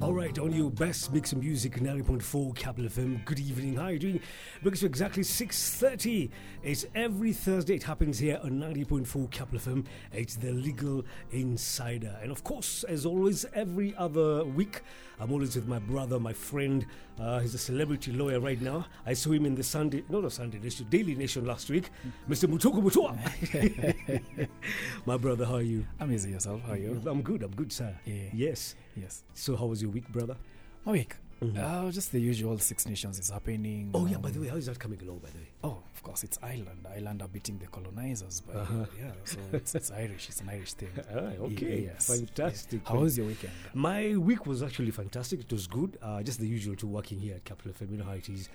All right, on your best mix of music, 90.4 Capital FM. Good evening. How are you doing? Because exactly 6.30. It's every Thursday. It happens here on 90.4 Capital FM. It's the Legal Insider. And of course, as always, every other week, I'm always with my brother, my friend. Uh, he's a celebrity lawyer right now. I saw him in the Sunday, no, not Sunday Nation, Daily Nation last week. Mr. Mutuku Mutua. my brother, how are you? I'm easy yourself. How are you? I'm good. I'm good, sir. Yeah. Yes. Yes. So, how was your week, brother? My week. Mhm. Uh, just the usual Six Nations is happening. Oh yeah, um, by the way, how is that coming along? By the way, Oh, of course, it's Ireland. Ireland are beating the colonizers, but Uh-huh. yeah, so it's, it's Irish. It's an Irish thing. ah, okay, Yes. fantastic. How was your weekend? My week was actually fantastic. It was good. Uh, just the usual to working here at Capital FM. You know how it is.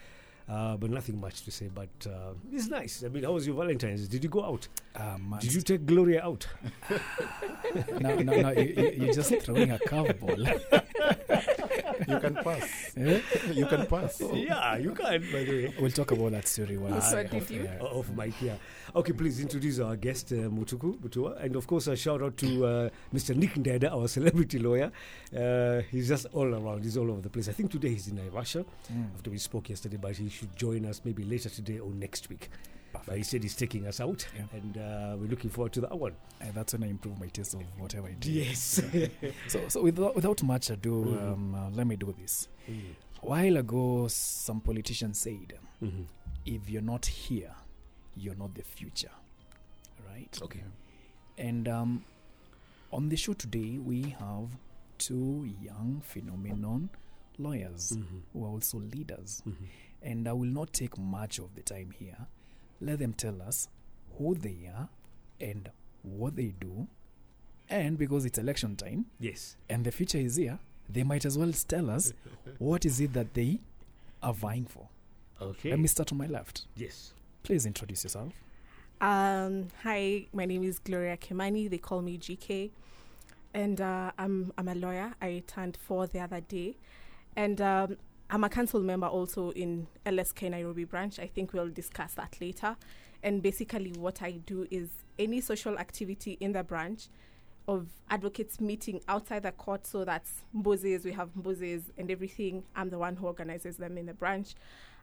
Uh, but nothing much to say. But uh, it's nice. I mean, how was your Valentine's? Did you go out? Um, Did you take Gloria out? no, no, no. You, you, you're just throwing a curveball. You can pass. Eh? You can pass. yeah, you can. By the way. We'll talk about that story once. So off did you? air. O- Off mic, yeah. Okay, please introduce our guest, uh, Mutuku Mutua. And of course, a shout out to uh, Mr. Nick Ndeda, our celebrity lawyer. Uh, he's just all around, he's all over the place. I think today he's in Russia Mm. after we spoke yesterday, but he should join us maybe later today or next week. But he said he's taking us out, Yeah. and uh, we're looking forward to that one. And that's when I improve my taste of whatever I do. Yes. So, so without, without much ado, Mhm. um, uh, let me do this. Mm. A while ago, some politicians said, Mhm. if you're not here, you're not the future. Right? Okay. And um, on the show today, we have two young phenomenon lawyers Mhm. who are also leaders. Mhm. And I will not take much of the time here. Let them tell us who they are and what they do. And because it's election time Yes. and the future is here, they might as well tell us what is it that they are vying for. Okay. Let me start on my left. yes. Please introduce yourself. Um, hi, my name is Gloria Kimani. They call me GK, and uh, I'm I'm a lawyer. I turned four the other day, and um, I'm a council member also in LSK Nairobi branch. I think we'll discuss that later. And basically, what I do is any social activity in the branch of advocates meeting outside the court. So that's mbozes. We have mbozes and everything. I'm the one who organizes them in the branch.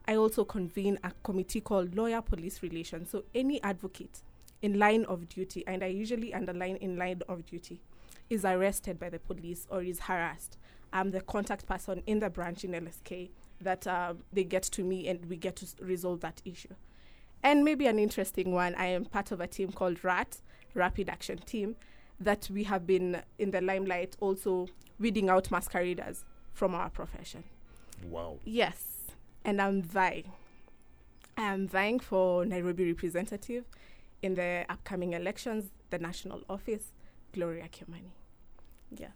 I also convene a committee called Lawyer Police Relations. So any advocate in line of duty, and I usually underline in line of duty, is arrested by the police or is harassed. I'm the contact person in the branch in LSK that um, they get to me and we get to s- resolve that issue. And maybe an interesting one, I am part of a team called RAT, Rapid Action Team, that we have been in the limelight also weeding out masqueraders from our profession. Wow. Yes, and I'm vying. I am vying for Nairobi representative in the upcoming elections, the national office, Gloria Kimani. Yes.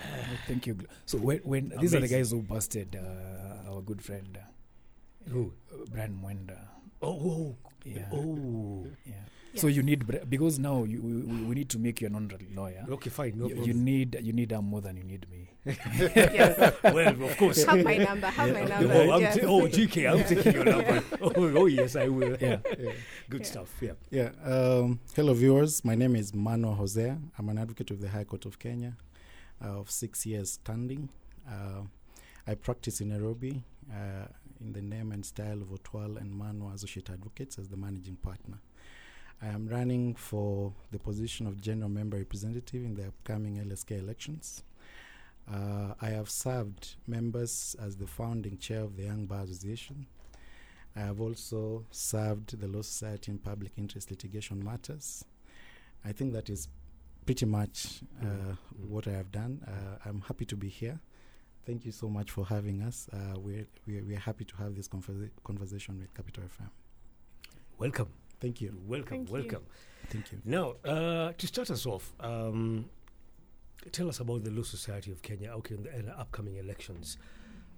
Oh, thank you. So when, when these are the guys who busted uh, our good friend uh, Who? uh, Brian Mwenda. Oh, oh, Yeah. oh. Yeah. So you need Bra- because now you, we, we we need to make you an honorary lawyer. Okay, fine. No you, you need you need her more than you need me. yes. well, of course. Have my number. Have my number. Oh, I'm yes. ta- oh, GK, I'm taking your number. Oh, oh, yes, I will. Yeah. Good Yeah. stuff. Yeah. Yeah. Um, hello, viewers. My name is Mano Jose. I'm an advocate of the High Court of Kenya of six years standing. Uh, I practice in Nairobi uh, in the name and style of Otwal and Manu Associate Advocates as the managing partner. I am running for the position of General Member Representative in the upcoming LSK elections. Uh, I have served members as the founding chair of the Young Bar Association. I have also served the Law Society in public interest litigation matters. I think that is pretty much uh, Mm. what I have done. Uh, I'm happy to be here. Thank you so much for having us. Uh, we're, we're, we're happy to have this conversa- conversation with Capital FM. Welcome. Thank you. Welcome. Thank you. welcome. Thank you. Now, uh, to start us off, um, tell us about the Law Society of Kenya okay, in the, in upcoming elections.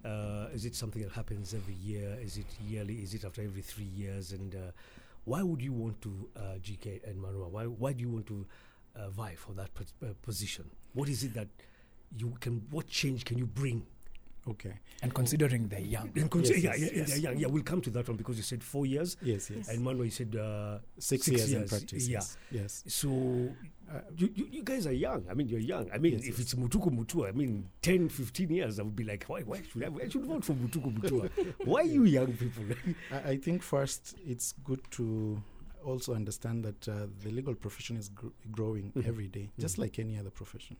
Uh, is it something that happens every year? Is it yearly? Is it after every three years? And uh, why would you want to, uh, GK and Manua, why, why do you want to uh, vie for that pos- uh, position? What is it that you can, what change can you bring Okay. And considering they're young. And consider- Yes, yeah, yes, yeah, yes. yeah, young. Yeah, we'll come to that one because you said four years, Yes, yes. and Manuel you said uh, Six, six years, in years, practice. yeah. Yes. yes. so. Uh, You, you, you guys are young. I mean, you're young. I mean, Yes, if yes. it's Mutuku Mutua, I mean, 10, 15 years, I would be like, why, why should I, I should vote for Mutuku Mutua? why you young people? I, I think first it's good to also understand that uh, the legal profession is gr- growing Mhm. every day, just Mhm. like any other profession.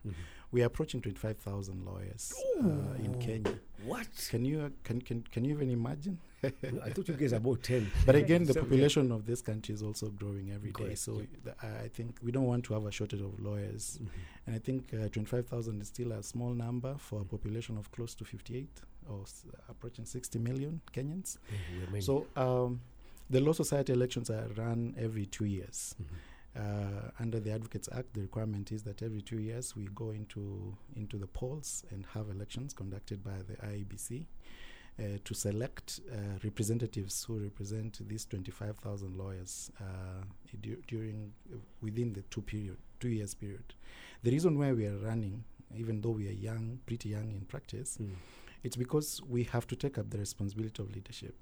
We are approaching 25,000 lawyers uh, in Kenya. what? Can you uh, can, can can you even imagine? I thought you guys are about 10. But again, the yeah. population of this country is also growing every day. So yeah. th- I think we don't want to have a shortage of lawyers. And I think uh, 25,000 is still a small number for a population of close to 58 or s- approaching 60 million Kenyans. I So um, the Law Society elections are run every two years. mhm. Uh, under the Advocates Act, the requirement is that every two years we go into into the polls and have elections conducted by the IEBC uh, to select uh, representatives who represent these 25,000 lawyers uh, du- during within the two period two years period. The reason why we are running, even though we are young, pretty young in practice, Mm. it's because we have to take up the responsibility of leadership.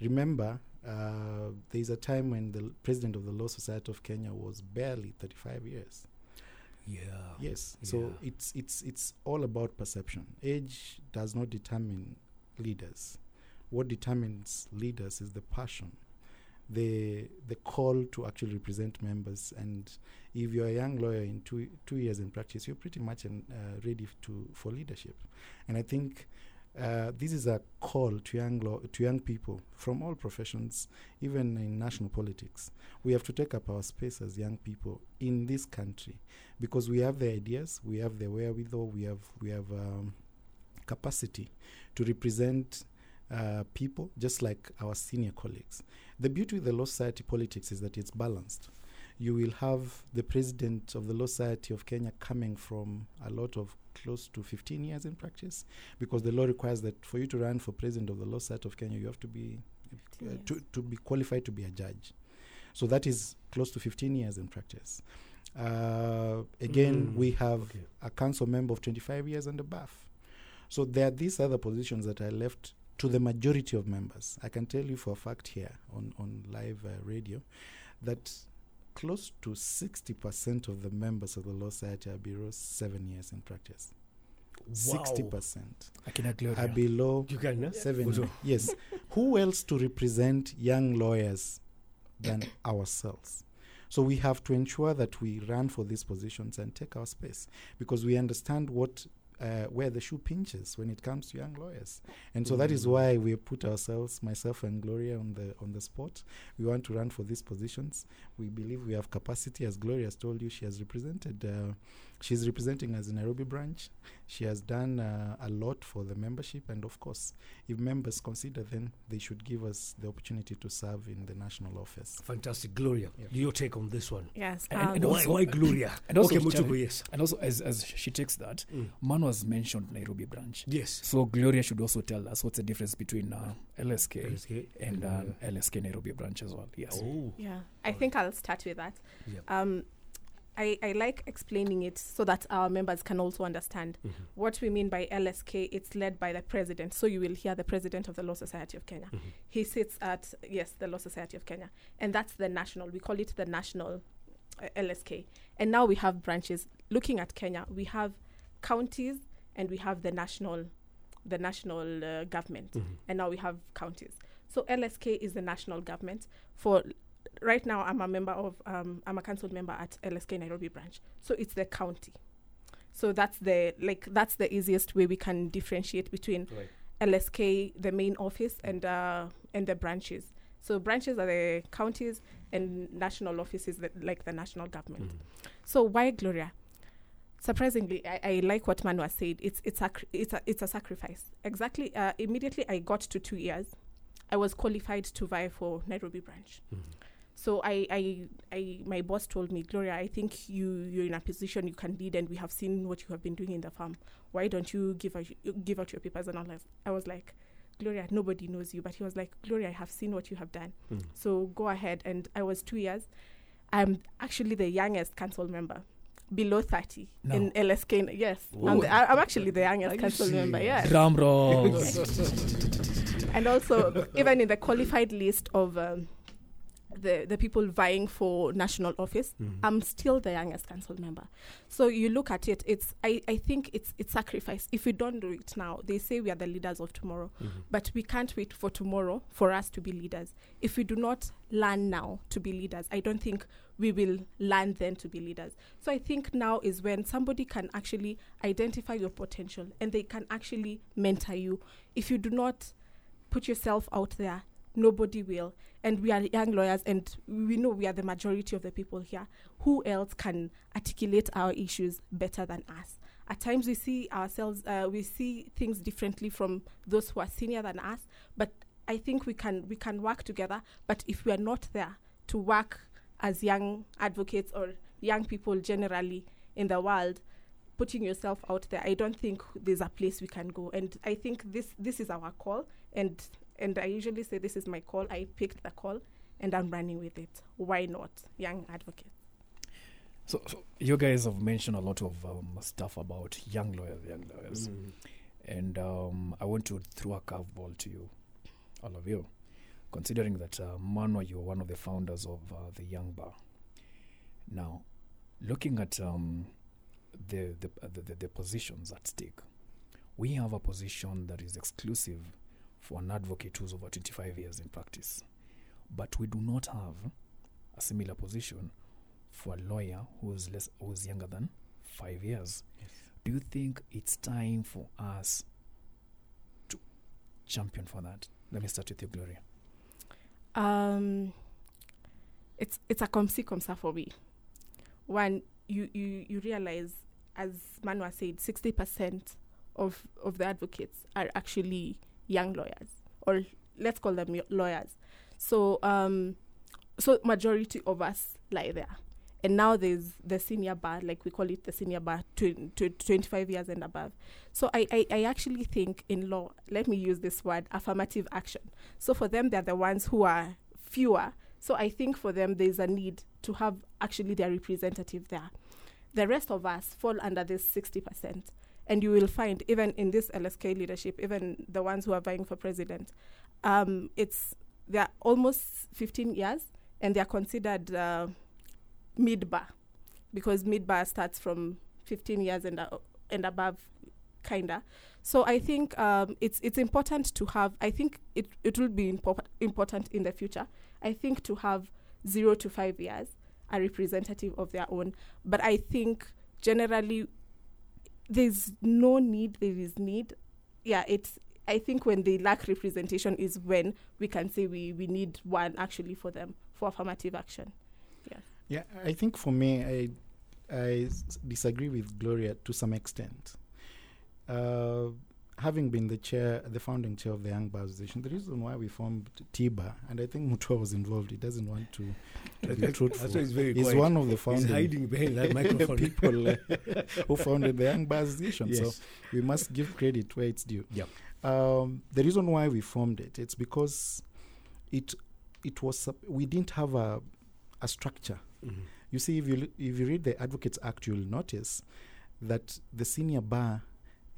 Remember, uh, there is a time when the president of the Law Society of Kenya was barely 35 years. Yeah. Yes, so Yeah. it's it's it's all about perception. Age does not determine leaders. What determines leaders is the passion, the the call to actually represent members. And if you're a young lawyer in two two years in practice, you're pretty much an, uh, ready to for leadership. And I think uh, this is a call to young law, to young people from all professions, even in national politics. We have to take up our space as young people in this country because we have the ideas, we have the wherewithal, we have we have um, capacity to represent uh, people just like our senior colleagues. The beauty of the Law Society politics is that it's balanced. You will have the president of the Law Society of Kenya coming from a lot of close to 15 years in practice because the law requires that for you to run for president of the Law Society of Kenya, you have to be uh, 15 to, to be qualified to be a judge. So that is close to 15 years in practice. Uh, again, Mm, we have okay. a council member of 25 years and above. So there are these other positions that are left to the majority of members. I can tell you for a fact here on, on live uh, radio that close to 60% of the members of the Law Society are below seven years in practice. Wow. 60% Akina Gloria. are below You can, seven years. Yes. Who else to represent young lawyers than ourselves? So we have to ensure that we run for these positions and take our space because we understand what uh, where the shoe pinches when it comes to young lawyers, and so that is Mm. why we put ourselves, myself and Gloria, on the on the spot. We want to run for these positions. We believe we have capacity, as Gloria has told you. She has represented. Uh, she's representing us in Nairobi branch. She has done uh, a lot for the membership, and of course, if members consider, then they should give us the opportunity to serve in the national office. Fantastic. Gloria, Yeah. your take on this one. Yes. And- um, and Why, also- why Gloria? and also okay, Charlie- Mutuku, yes. And also, as, as she takes that, Mm. Manu has mentioned Nairobi branch. Yes. So Gloria should also tell us what's the difference between uh, LSK LSK and uh, uh, LSK Nairobi branch as well. Yes. Oh. Yeah, I think I'll start with that. Yeah. Um, I, I like explaining it so that our members can also understand Mhm. what we mean by LSK. It's led by the president. So you will hear the president of the Law Society of Kenya. Mhm. He sits at, yes, the Law Society of Kenya. And that's the national, we call it the national uh, LSK. And now we have branches. Looking at Kenya, we have counties and we have the national, the national uh, government Mhm. and now we have counties. So LSK is the national government. For right now, I'm a member of, um, I'm a council member at LSK Nairobi branch. So it's the county. So that's the like that's the easiest way we can differentiate between Right. LSK, the main office, and uh, and the branches. So branches are the counties, and national offices, the, like the national government. Mhm. So why Gloria? Surprisingly, I, I like what Manwa said. It's it's a it's a it's a sacrifice. Exactly. Uh, immediately, I got to two years. I was qualified to vie for Nairobi branch. Mhm. So I, I, I, my boss told me, Gloria, I think you, you're in a position you can lead, and we have seen what you have been doing in the farm. Why don't you give out, give out your papers and all that? I was like, Gloria, nobody knows you, but he was like, Gloria, I have seen what you have done. Mhm. So go ahead. And I was two years. I'm actually the youngest council member. below 30 No. in LSK. Yes, Ooh. I'm, the, I- I'm actually the youngest you council member. serious? Yeah, Drum roll. and also even in the qualified list of um, the the people vying for national office, Mhm. I'm still the youngest council member. So you look at it, it's I, I think it's it's sacrifice. If we don't do it now, they say we are the leaders of tomorrow. Mhm. But we can't wait for tomorrow for us to be leaders. If we do not learn now to be leaders, I don't think we will learn then to be leaders. So I think now is when somebody can actually identify your potential and they can actually mentor you. If you do not put yourself out there, nobody will. And we are young lawyers and we know we are the majority of the people here. Who else can articulate our issues better than us? At times we see ourselves, uh, we see things differently from those who are senior than us. But I think we can we can work together. But if we are not there to work as young advocates or young people generally in the world, putting yourself out there, I don't think there's a place we can go. And I think this this is our call. And and I usually say this is my call. I picked the call and I'm running with it. Why not, young advocates? So, so you guys have mentioned a lot of um, stuff about young lawyers, young lawyers, Mhm. and um, I want to throw a curveball to you, all of you, considering that uh, Mano, you're one of the founders of uh, the Young Bar. Now, looking at um, the, the, uh, the the the positions at stake, we have a position that is exclusive for an advocate who's over 25 years in practice, but we do not have a similar position for a lawyer who's less who's younger than five years. Do you think it's time for us to champion for that? Let me start with you, Gloria. Um, it's it's a comme ci comme ça for me. One, you you you realize, as Manwa said, sixty percent of of the advocates are actually young lawyers, or let's call them lawyers. So um, so majority of us lie there. And now there's the senior bar, like we call it the senior bar, to, to 25 years and above. So I, I, I actually think in law, let me use this word, affirmative action. So for them, they're the ones who are fewer. So I think for them, there's a need to have actually their representative there. The rest of us fall under this 60%. And you will find, even in this LSK leadership, even the ones who are vying for president, um, it's they're almost 15 years and they're considered uh, mid bar because mid bar starts from 15 years and, uh, and above, kinda. So I think um, it's it's important to have. I think it it will be impo- important in the future. I think to have zero to five years a representative of their own. But I think generally there's no need. There is need. Yeah, it's. I think when they lack representation is when we can say we, we need one actually for them for affirmative action. Yeah, Yeah, I think for me, I I disagree with Gloria to some extent. Uh, having been the chair, the founding chair of the Young Bar Association, the reason why we formed TIBA, and I think Mutua was involved, he doesn't want to be truthful. he's very He's quiet. one of the He's founding hiding behind that microphone. people uh, who founded the Young Bar Association. yes. So we must give credit where it's due. Yep. Um, the reason why we formed it, it's because it it was we didn't have a a structure. Mhm. You see, if you if you read the Advocates Act, you'll notice that the senior bar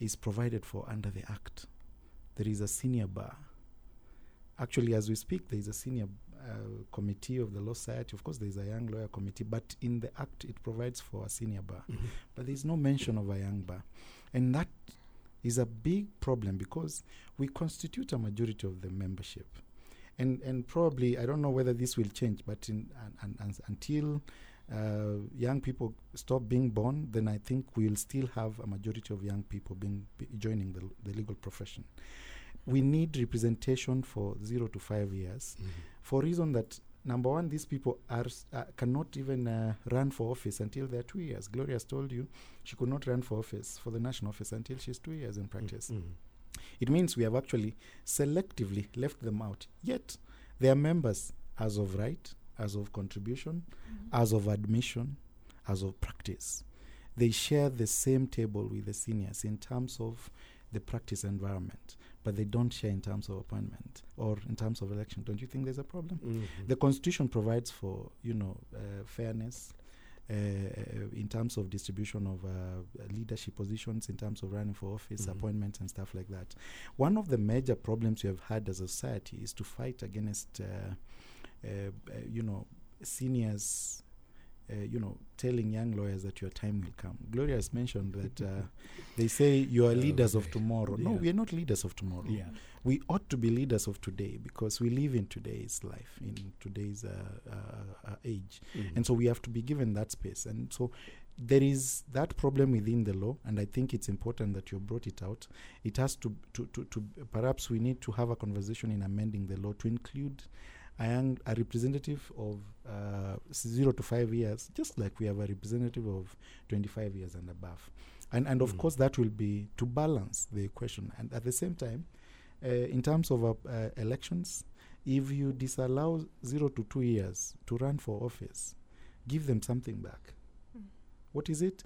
is provided for under the Act. There is a senior bar. Actually, as we speak, there is a senior uh, committee of the Law Society. Of course, there is a young lawyer committee, but in the Act, it provides for a senior bar. Mhm. But there is no mention of a young bar. And that is a big problem because we constitute a majority of the membership. And, and probably, I don't know whether this will change, but in, un, until uh, young people stop being born, then I think we'll still have a majority of young people being be joining the, the legal profession. We need representation for zero to five years Mhm. for reason that number one, these people are uh, cannot even uh, run for office until they're two years. Gloria has told you she could not run for office for the national office until she's two years in practice. Mhm. It means we have actually selectively left them out. Yet they are members as of right, as of contribution, as of admission, as of practice. They share the same table with the seniors in terms of the practice environment, but they don't share in terms of appointment or in terms of election. Don't you think there's a problem? Mhm. The Constitution provides for, you know, uh, fairness, uh, in terms of distribution of uh, leadership positions, in terms of running for office, Mhm. appointments, and stuff like that. One of the major problems we have had as a society is to fight against, uh, uh, uh, you know, seniors. Uh, you know, telling young lawyers that your time will come. Gloria has mentioned that uh, they say you are leaders of tomorrow. No, Yeah. we are not leaders of tomorrow Yeah. we ought to be leaders of today because we live in today's life, in today's uh, uh, uh, age. Mhm. And so we have to be given that space. And so there is that problem within the law, and I think it's important that you brought it out. It has to, to, to, to perhaps we need to have a conversation in amending the law to include a, young, a representative of uh, zero to five years, just like we have a representative of 25 years and above. And, and of Mm. course, that will be to balance the equation. And at the same time, uh, in terms of uh, uh, elections, if you disallow zero to two years to run for office, give them something back. Mm. What is it?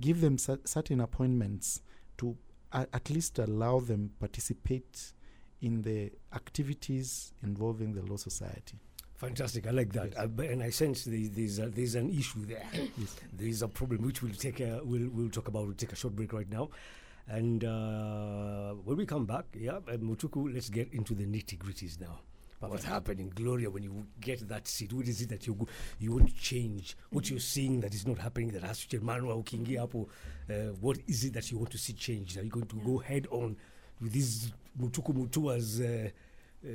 Give them cer- certain appointments to a- at least allow them participate in the activities involving the law society. Fantastic. I like that. Yes. Uh, and I sense the, there's, a, there's an issue there. Yes. There's a problem which we'll take a, we'll, we'll talk about. We'll take a short break right now. And uh, when we come back, yeah, uh, Mutuku, let's get into the nitty gritties now. What's happening, Gloria, when you get that seat? What is it that you go, you want to change? What you're seeing that is not happening that has to change? Manuel Kingi Apo, uh, what is it that you want to see changed? Are you going to go head on with this Mutuku Mutua's uh, uh,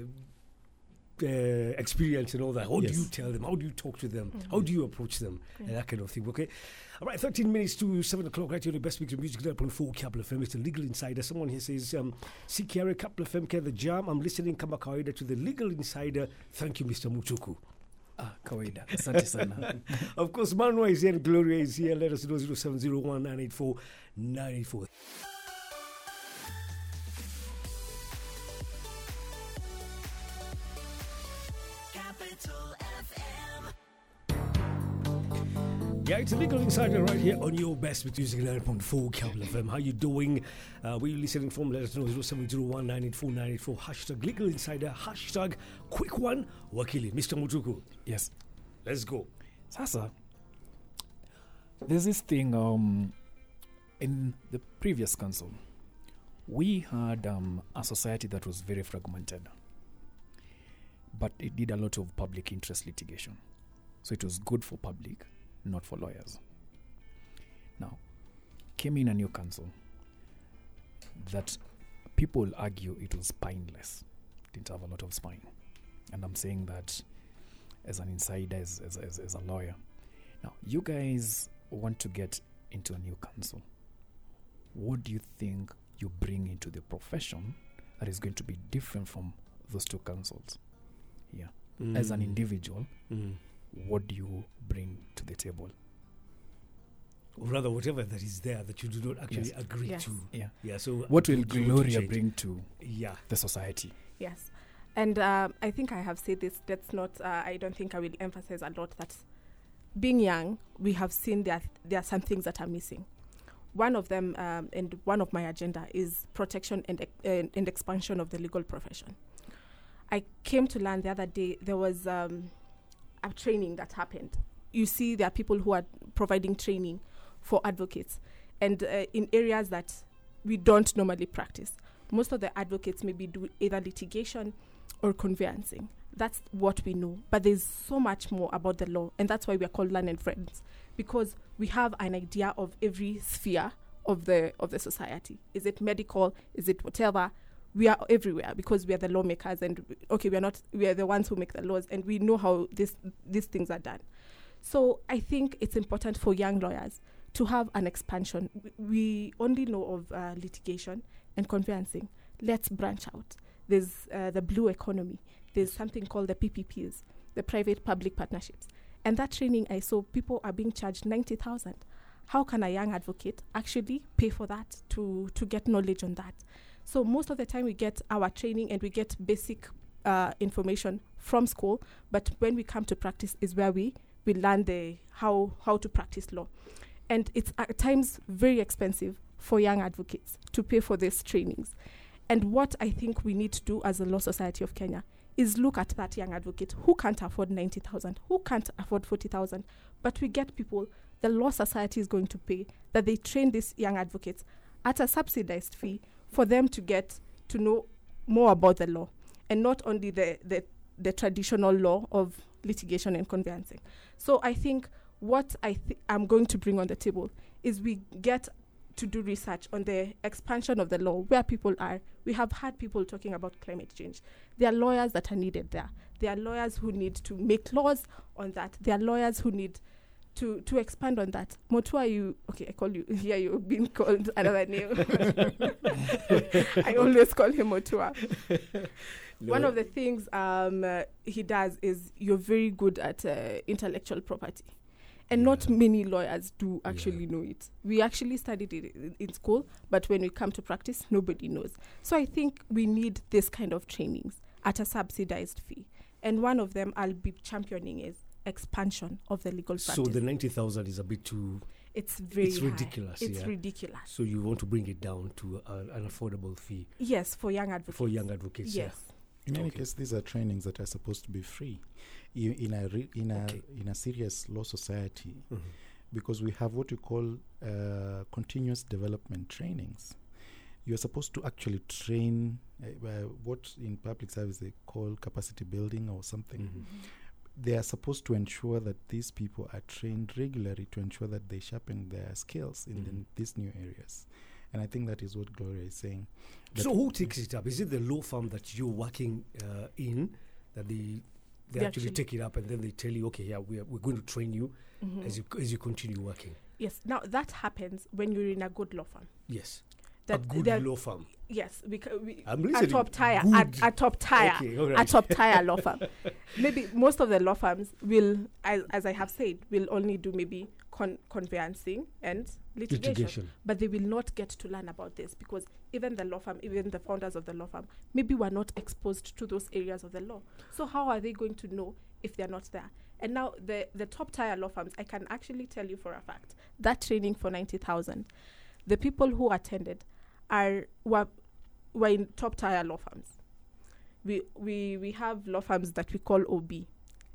uh, experience and all that? How do you tell them? How do you talk to them? How do you approach them? And that kind of thing, okay? All right, 13 minutes to 7 o'clock, right here on the best mix of music, 9.4 Capital FM. It's the Legal Insider. Someone here says, um, Sikiare Capital FM, Care the Jam. I'm listening, kama kawaida, to the Legal Insider. Thank you, Mr. Mutuku. Ah, kawaida. Asante sana. Of course, Manuel is here Gloria is here. Let us know 0701 984 984. Yeah, it's a legal insider right here on your best with music 9.4 Capital FM. How you doing? Uh, where you listening from? Let us know 0701 984 984. Hashtag legal insider. Hashtag quick one. Wakili. Mr. Mutuku. yes. Let's go. Sasa, there's this thing um, in the previous council. We had um, a society that was very fragmented, but it did a lot of public interest litigation. So it was good for public, not for lawyers. Now, came in a new council that people argue it was spineless, didn't have a lot of spine. And I'm saying that as an insider, as, as, as, as a lawyer. Now, you guys want to get into a new council. What do you think you bring into the profession that is going to be different from those two councils? Yeah. As an Mm. individual, Mm. What do you bring to the table? Or rather, whatever that is there that you do not actually Yes. agree Yes. to. Yeah. Yeah, so What will you want to Gloria bring to Yeah. the society? Yes. And um, I think I have said this. That's not, uh, I don't think I will emphasize a lot that being young, we have seen that there are some things that are missing. One of them, um, and one of my agenda, is protection and, ex- and, and expansion of the legal profession. I came to learn the other day there was um, a training that happened. You see, there are people who are providing training for advocates, and uh, in areas that we don't normally practice. Most of the advocates maybe do either litigation or conveyancing. That's what we know. But there's so much more about the law, and that's why we are called learned friends, because we have an idea of every sphere of the of the society. Is it medical? Is it whatever? We are everywhere because we are the lawmakers, and okay, we are not. We are the ones who make the laws, and we know how this these things are done. So I think it's important for young lawyers to have an expansion. We only know of uh, litigation and conveyancing. Let's branch out. There's uh, the blue economy. There's something called the PPPs, the private public partnerships. And that training, I saw people are being charged 90,000. How can a young advocate actually pay for that to, to get knowledge on that? So most of the time we get our training and we get basic uh, information from school, but when we come to practice is where we, we learn the how, how to practice law. And it's at times very expensive for young advocates to pay for these trainings. And what I think we need to do as a Law Society of Kenya is look at that young advocate who can't afford 90,000, who can't afford 40,000, but but we get people, the Law Society is going to pay, that they train these young advocates at a subsidized fee for them to get to know more about the law and not only the, the, the traditional law of litigation and conveyancing. So I think what I th- I'm going to bring on the table is we get to do research on the expansion of the law, where people are. We have had people talking about climate change. There are lawyers that are needed there. There are lawyers who need to make laws on that. There are lawyers who need to to expand on that. Motua, you okay? I call you here. You've been called another name. I always call him Motua. One of the things um, uh, he does is you're very good at uh, intellectual property. And not many lawyers do Yeah. actually know it. We actually studied it in, in school, but when we come to practice, nobody knows. So I think we need this kind of trainings at a subsidized fee. And one of them I'll be championing is expansion of the legal So the ninety thousand is a bit too. it's very it's high. ridiculous, It's yeah. ridiculous. So you want to bring it down to a, an affordable fee Yes, for young advocates. for young advocates. yeah. Yes. In any Okay. case, these are trainings that are supposed to be free I- in a re- in a Okay. in a serious law society Mhm. because we have what we call uh, continuous development trainings. You're supposed to actually train uh, uh, what in public service they call capacity building or something. Mhm. They are supposed to ensure that these people are trained regularly to ensure that they sharpen their skills in the, Mhm. these new areas. And I think that is what Gloria is saying. That So who takes it up? Is it the law firm that you're working uh, in that they they They actually, actually- take it up and then they tell you, okay, yeah, we're, we're going to train you Mhm. as you as you continue working. Yes. Now that happens when you're in a good law firm. Yes, That a good law firm. Yes, because we, I'm a top tier, a, top tier, Okay, all a top tier law firm. Maybe most of the law firms will, as, as I have said, will only do maybe con- conveyancing and litigation, Litigation. but they will not get to learn about this because even the law firm, even the founders of the law firm, maybe were not exposed to those areas of the law. So how are they going to know if they're not there? And now the the top tier law firms, I can actually tell you for a fact that training for ninety thousand, the people who attended are were were in top tier law firms. We we we have law firms that we call OB,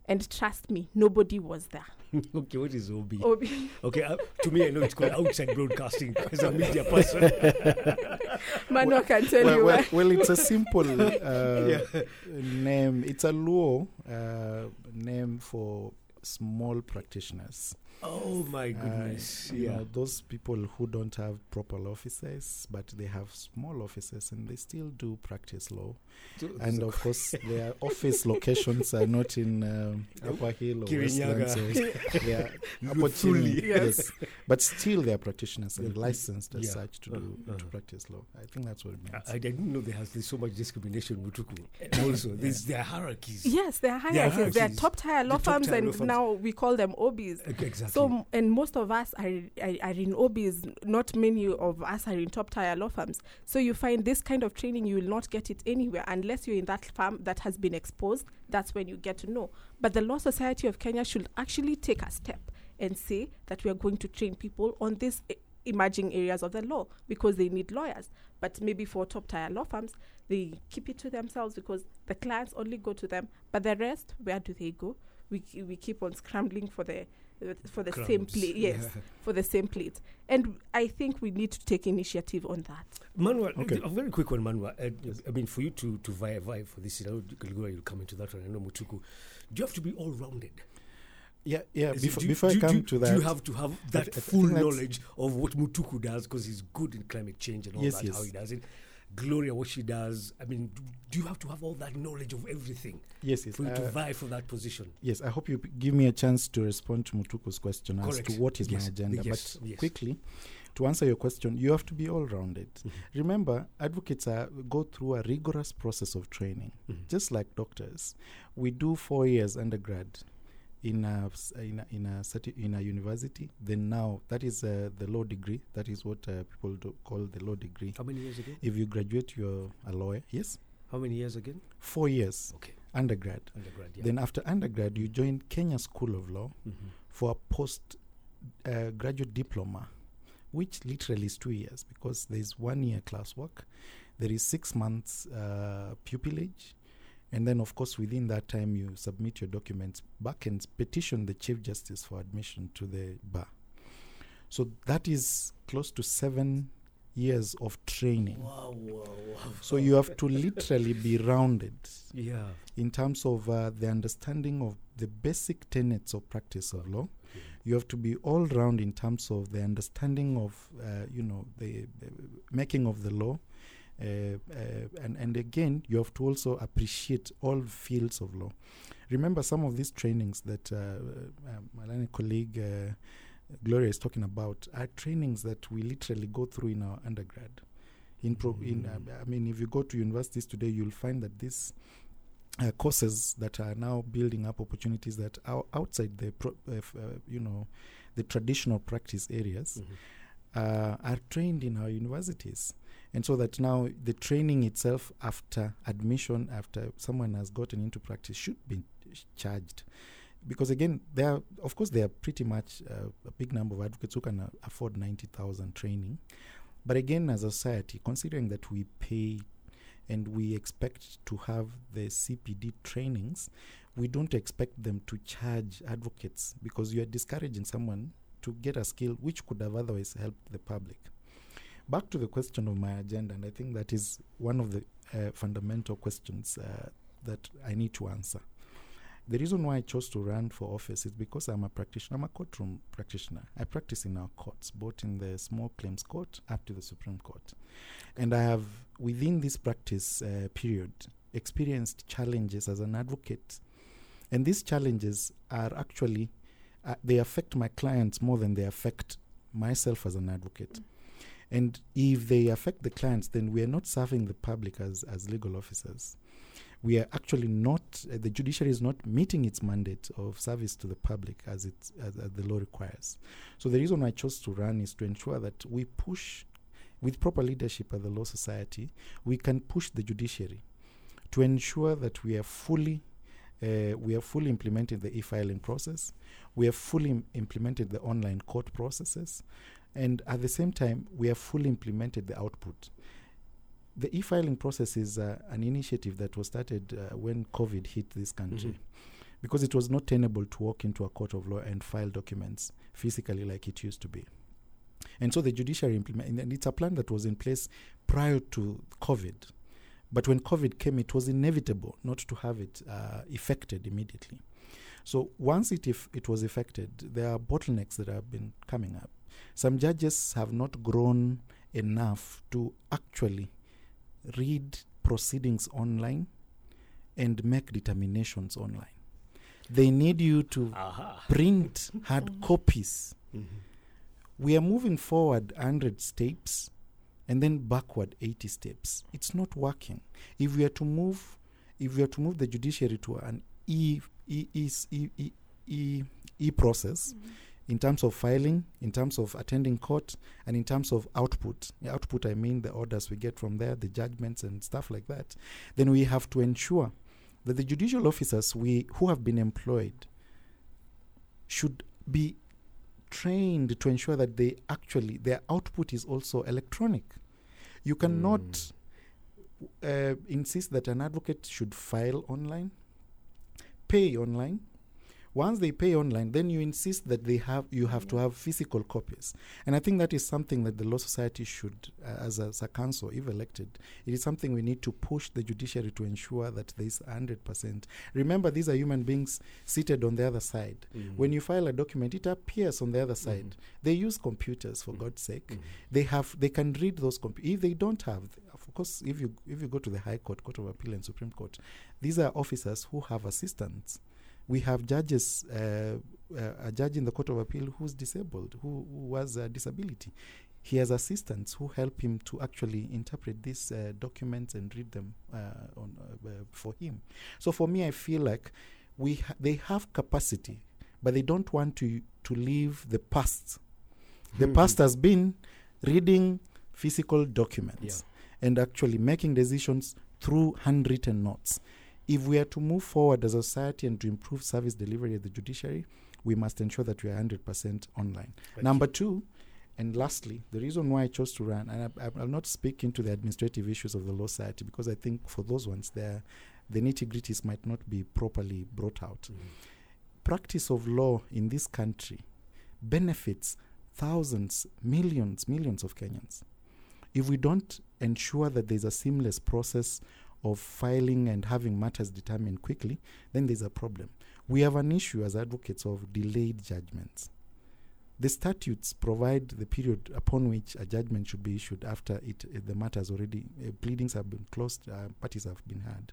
and trust me, nobody was there. okay, what is OB? OB, Okay, uh, to me, I know it's called outside broadcasting as a media person. Manu can tell well, you. well, well, it's a simple uh, Yeah. name. It's a law uh, name for small practitioners. Oh my Uh, goodness! you yeah. know, those people who don't have proper offices, but they have small offices and they still do practice law. So- And of course, their office locations are not in um, Upper Hill or Kirinyaga. Westlands. So they are Luthuli. opportunity, Yes. yes. But still, they are practitioners and Yeah. licensed as Yeah. such to do Uh-huh, to uh-huh. practice law. I think that's what it means. I, I didn't know there has there's so much discrimination in Mutuku. Also, there's there are hierarchies. yes, There are hierarchies. They are top tier law firms, and law firms. now we call them OBs. Exactly. So, and most of us are, are, are in OBs, not many of us are in top tier law firms. So, you find this kind of training, you will not get it anywhere unless you're in that firm that has been exposed. That's when you get to know. But the Law Society of Kenya should actually take a step and say that we are going to train people on these e- emerging areas of the law because they need lawyers. But maybe for top tier law firms, they keep it to themselves because the clients only go to them. But the rest, where do they go? We, we keep on scrambling for the for the same Crumbs. plate. Yes, Yeah. for the same plate. And I think we need to take initiative on that. Manuel, Okay. a very quick one, Manuel. Uh, I mean, for you to to vie, vie for this, you know, Gilgura, you'll come into that one. I know Mutuku. Do you have to be all rounded? Yeah, yeah. Is it- Before, do, before do, I come do, to that, do you have to have that I th- I full knowledge of what Mutuku does because he's good in climate change and all Yes, that, yes. how he does it. Gloria, what she does. I mean, do, do you have to have all that knowledge of everything yes, yes, for you to uh, vie for that position? yes. I hope you p- give me a chance to respond to Mutuku's question as to what is Yes, my agenda. yes, but yes. quickly, to answer your question, you have to be all-rounded. Mhm. Remember, advocates are, go through a rigorous process of training, Mhm. just like doctors. We do four years undergrad in a in a, in a, certi- in a university. Then now that is uh, the law degree. That is what uh, people do call the law degree. How many years again? If you graduate, you're a lawyer. Yes, How many years again? four years Okay, undergrad. undergrad. Yeah. Then after undergrad, you join Kenya School of Law Mhm. for a post uh, graduate diploma, which literally is two years because there is one year classwork, there is six months uh, pupillage, And then, of course, within that time, you submit your documents back and petition the Chief Justice for admission to the bar. So that is close to seven years of training. Wow, wow, wow. So you have to literally be rounded Yeah. in terms of uh, the understanding of the basic tenets of practice of law. You have to be all round in terms of the understanding of, uh, you know, the, the making of the law. Uh, uh, and, and again, you have to also appreciate all fields of law. Remember some of these trainings that uh, uh, my colleague uh, Gloria is talking about are trainings that we literally go through in our undergrad. In, pro- in uh, I mean, if you go to universities today, you'll find that these uh, courses that are now building up opportunities that are outside the, pro- uh, f- uh, you know, the traditional practice areas uh, are trained in our universities. And so that now the training itself after admission, after someone has gotten into practice, should be charged. Because again, there are, of course, there are pretty much uh, a big number of advocates who can uh, afford 90,000 training. But again, as a society, considering that we pay and we expect to have the CPD trainings, we don't expect them to charge advocates because you are discouraging someone to get a skill which could have otherwise helped the public. Back to the question of my agenda, and I think that is one of the uh, fundamental questions uh, that I need to answer. The reason why I chose to run for office is because I'm a practitioner. I'm a courtroom practitioner. I practice in our courts, both in the small claims court up to the Supreme Court. And I have, within this practice uh, period, experienced challenges as an advocate. And these challenges are actually, uh, they affect my clients more than they affect myself as an advocate. And if they affect the clients, then we are not serving the public as, as legal officers. We are actually not, uh, the judiciary is not meeting its mandate of service to the public as, it, as, as the law requires. So the reason I chose to run is to ensure that we push, with proper leadership at the Law Society, we can push the judiciary to ensure that we are fully uh, we have fully implemented the e-filing process. We have fully im- implemented the online court processes, and at the same time, we have fully implemented the output. The e-filing process is uh, an initiative that was started uh, when COVID hit this country, Mhm. because it was not tenable to walk into a court of law and file documents physically like it used to be. And so the judiciary implement, and it's a plan that was in place prior to COVID. But when COVID came, it was inevitable not to have it uh, effected immediately. So once it if it was effected, there are bottlenecks that have been coming up. Some judges have not grown enough to actually read proceedings online and make determinations online. They need you to Aha. print hard copies. Mhm. We are moving forward 100 steps and then backward 80 steps. It's not working. If we are to move, if we are to move the judiciary to an e e e e e, e, e process in terms of filing, in terms of attending court, and in terms of output. The output, I mean the orders we get from there, the judgments and stuff like that. Then we have to ensure that the judicial officers we who have been employed should be trained to ensure that they actually their output is also electronic. You cannot uh, insist that an advocate should file online, pay online. Once they pay online, then you insist that they have you have to have physical copies, and I think that is something that the Law Society should, uh, as, a, as a council, if elected, it is something we need to push the judiciary to ensure that there is hundred percent. Remember, these are human beings seated on the other side. Mhm. When you file a document, it appears on the other side. Mhm. They use computers, for Mhm. God's sake. Mhm. They have, they can read those. Comp- if they don't have, of course, if you if you go to the High Court, Court of Appeal, and Supreme Court, these are officers who have assistants. We have judges, uh, uh, a judge in the Court of Appeal who's disabled, who, who has a disability. He has assistants who help him to actually interpret these uh, documents and read them uh, on, for him. So for me, I feel like we ha- they have capacity, but they don't want to to leave the past. The Mhm. past has been reading physical documents and actually making decisions through handwritten notes. If we are to move forward as a society and to improve service delivery at the judiciary, we must ensure that we are 100% online. Thank Number you. two, and lastly, the reason why I chose to run, and I, I, I'll not speak into the administrative issues of the Law Society because I think for those ones, they're the nitty gritties might not be properly brought out. Mhm. Practice of law in this country benefits thousands, millions, millions of Kenyans. If we don't ensure that there's a seamless process of filing and having matters determined quickly, then there's a problem. We have an issue as advocates of delayed judgments. The statutes provide the period upon which a judgment should be issued after it, uh, the matter has already, uh, pleadings have been closed, uh, parties have been heard.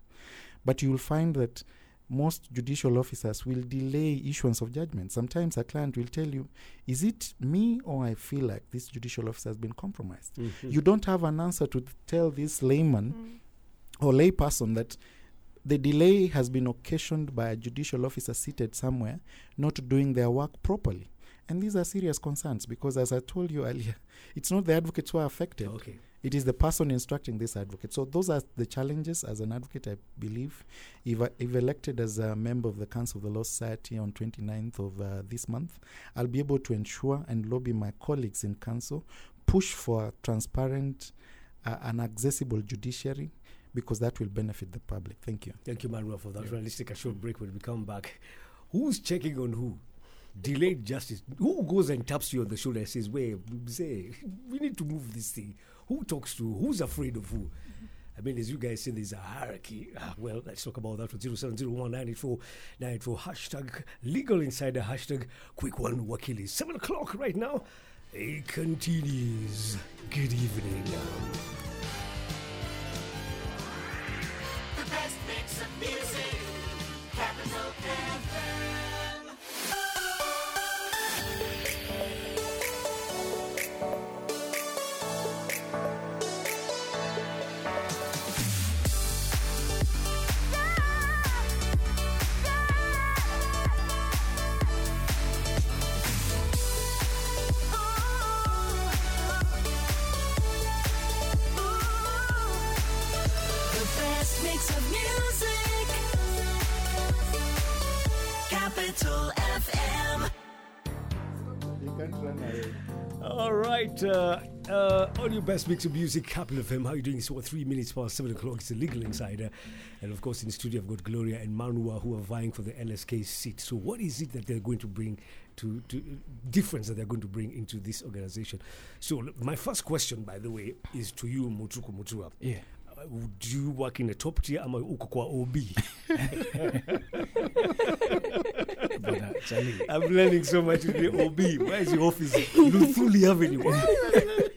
But you will find that most judicial officers will delay issuance of judgment. Sometimes a client will tell you, Is it me or I feel like this judicial officer has been compromised? Mhm. You don't have an answer to tell this layman or layperson that the delay has been occasioned by a judicial officer seated somewhere not doing their work properly. And these are serious concerns because, as I told you earlier, it's not the advocates who are affected, Okay. it is the person instructing this advocate. So, those are the challenges as an advocate, I believe. If, I, if elected as a member of the Council of the Law Society on 29th of uh, this month, I'll be able to ensure and lobby my colleagues in Council, push for a transparent uh, and accessible judiciary because that will benefit the public. Thank you. Thank you, Manuel, for that. Right, Let's take a short break when we come back. Who's checking on who? Delayed justice. Who goes and taps you on the shoulder and says, Wait, say, we need to move this thing? Who talks to who? Who's afraid of who? I mean, as you guys say, there's a hierarchy. Ah, well, let's talk about that with 0701 hashtag legal insider, hashtag quick one wakili. 7 o'clock right now. It continues. Good evening. Right, uh, uh, on your best mix of music, Capital FM. How are you doing? What three minutes past seven o'clock. It's the Legal Insider, and of course, in the studio, I've got Gloria and Manua who are vying for the LSK seat. So, what is it that they're going to bring to, to difference that they're going to bring into this organization? So, my first question, by the way, is to you, Mutuku Mutua. Yeah. Do you work in a top tier? ama uko kwa OB? Charlie, I'm learning so much with the OB. Where is your office? Luthuli Avenue.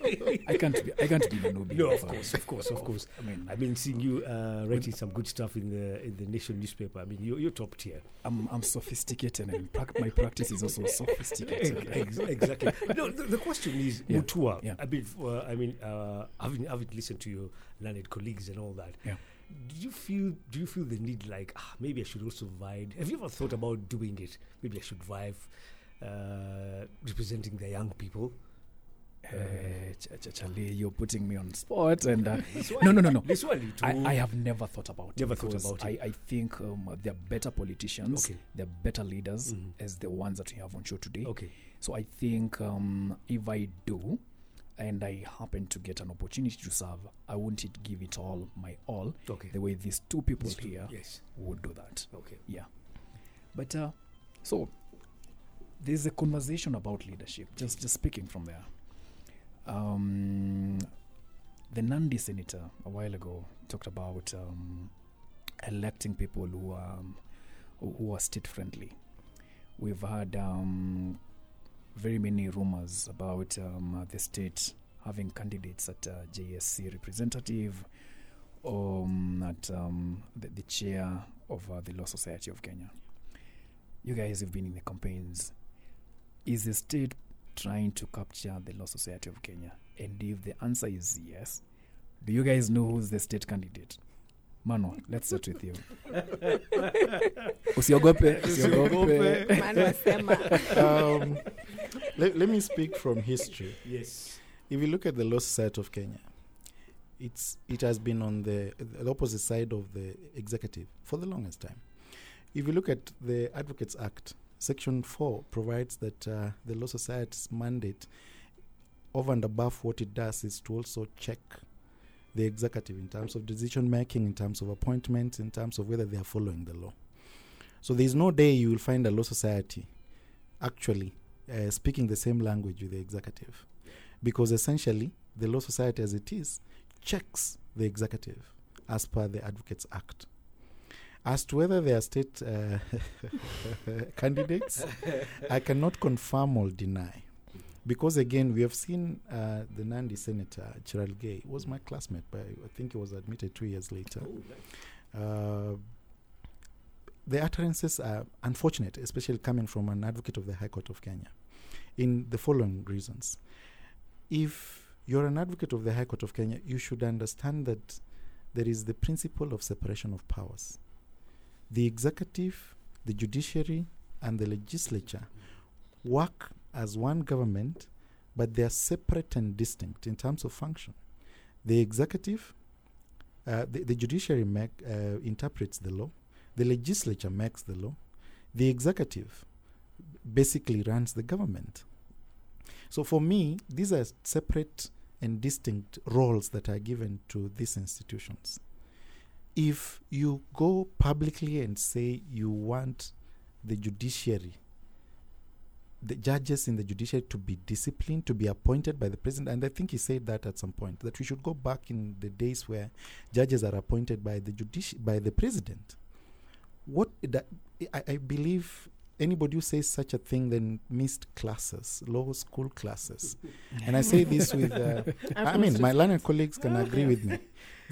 I can't be. I can't be an OB. No, of course, of course, of course. I mean, I've been seeing you uh, writing some good stuff in the in the Nation newspaper. I mean, you're, you're top tier. I'm I'm sophisticated, and prac- my practice is also sophisticated. Exactly. no, the, the question is, Yeah, Mutua. yeah. I mean, uh, I mean, uh, having having listened to your learned colleagues and all that. Yeah. Do you feel do you feel the need like ah, maybe I should also vie? Have you ever thought about doing it? Maybe I should vie uh, representing the young people. Uh, Ch- Ch- Charlie, you're putting me on spot, and uh, no, no, no, no. This one, you I. I have never thought about Never it. thought about it. I, I think um, they're better politicians, Okay. they're better leaders Mhm. as the ones that we have on show today. Okay. So I think um, if I do, and I happen to get an opportunity to serve, I won't give it all my all Okay. the way these two people These two- here Yes. would do that. Okay. Yeah. But uh, so there's a conversation about leadership. Just just speaking from there. Um, the Nandi senator a while ago talked about um, electing people who are um, who are state friendly. We've had um, very many rumors about um, the state having candidates at uh, JSC representative, um, at um, the, the chair of uh, the Law Society of Kenya. You guys have been in the campaigns. Is the state trying to capture the Law Society of Kenya? And if the answer is yes, do you guys know who's the state candidate? Mano, let's start with you. usiogope, usiogope. Manuel um, let, let me speak from history. Yes. If you look at the Law Society of Kenya, it's it has been on the, the opposite side of the executive for the longest time. If you look at the Advocates Act, Section 4 provides that uh, the Law Society's mandate, over and above what it does, is to also check the executive in terms of decision making, in terms of appointments, in terms of whether they are following the law. So there is no day you will find a law society actually uh, speaking the same language with the executive, because essentially the law society as it is checks the executive as per the Advocates Act. As to whether they are state uh, candidates, I cannot confirm or deny. Because again, we have seen uh, the Nandi senator, Cherargei, was my classmate, but I think he was admitted two years later. Uh, the utterances are unfortunate, especially coming from an advocate of the High Court of Kenya, in the following reasons. If you're an advocate of the High Court of Kenya, you should understand that there is the principle of separation of powers. The executive, the judiciary, and the legislature work as one government, but they are separate and distinct in terms of function. The executive, uh, the, the judiciary make, uh, interprets the law, the legislature makes the law, the executive basically runs the government. So for me, these are separate and distinct roles that are given to these institutions. If you go publicly and say you want the judiciary, the judges in the judiciary to be disciplined, to be appointed by the president, and I think he said that at some point that we should go back in the days where judges are appointed by the judici- by the president. What that, I, I believe anybody who says such a thing then missed classes, law school classes, and I say this with. Uh, I mean, my learned colleagues can agree with me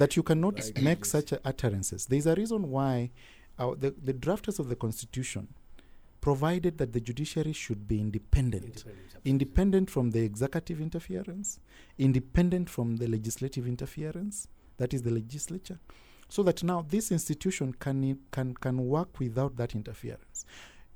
that you cannot agree make such utterances. There is a reason why our, the, the drafters of the constitution provided that the judiciary should be independent, independent from the executive interference, independent from the legislative interference, that is the legislature, so that now this institution can can can work without that interference.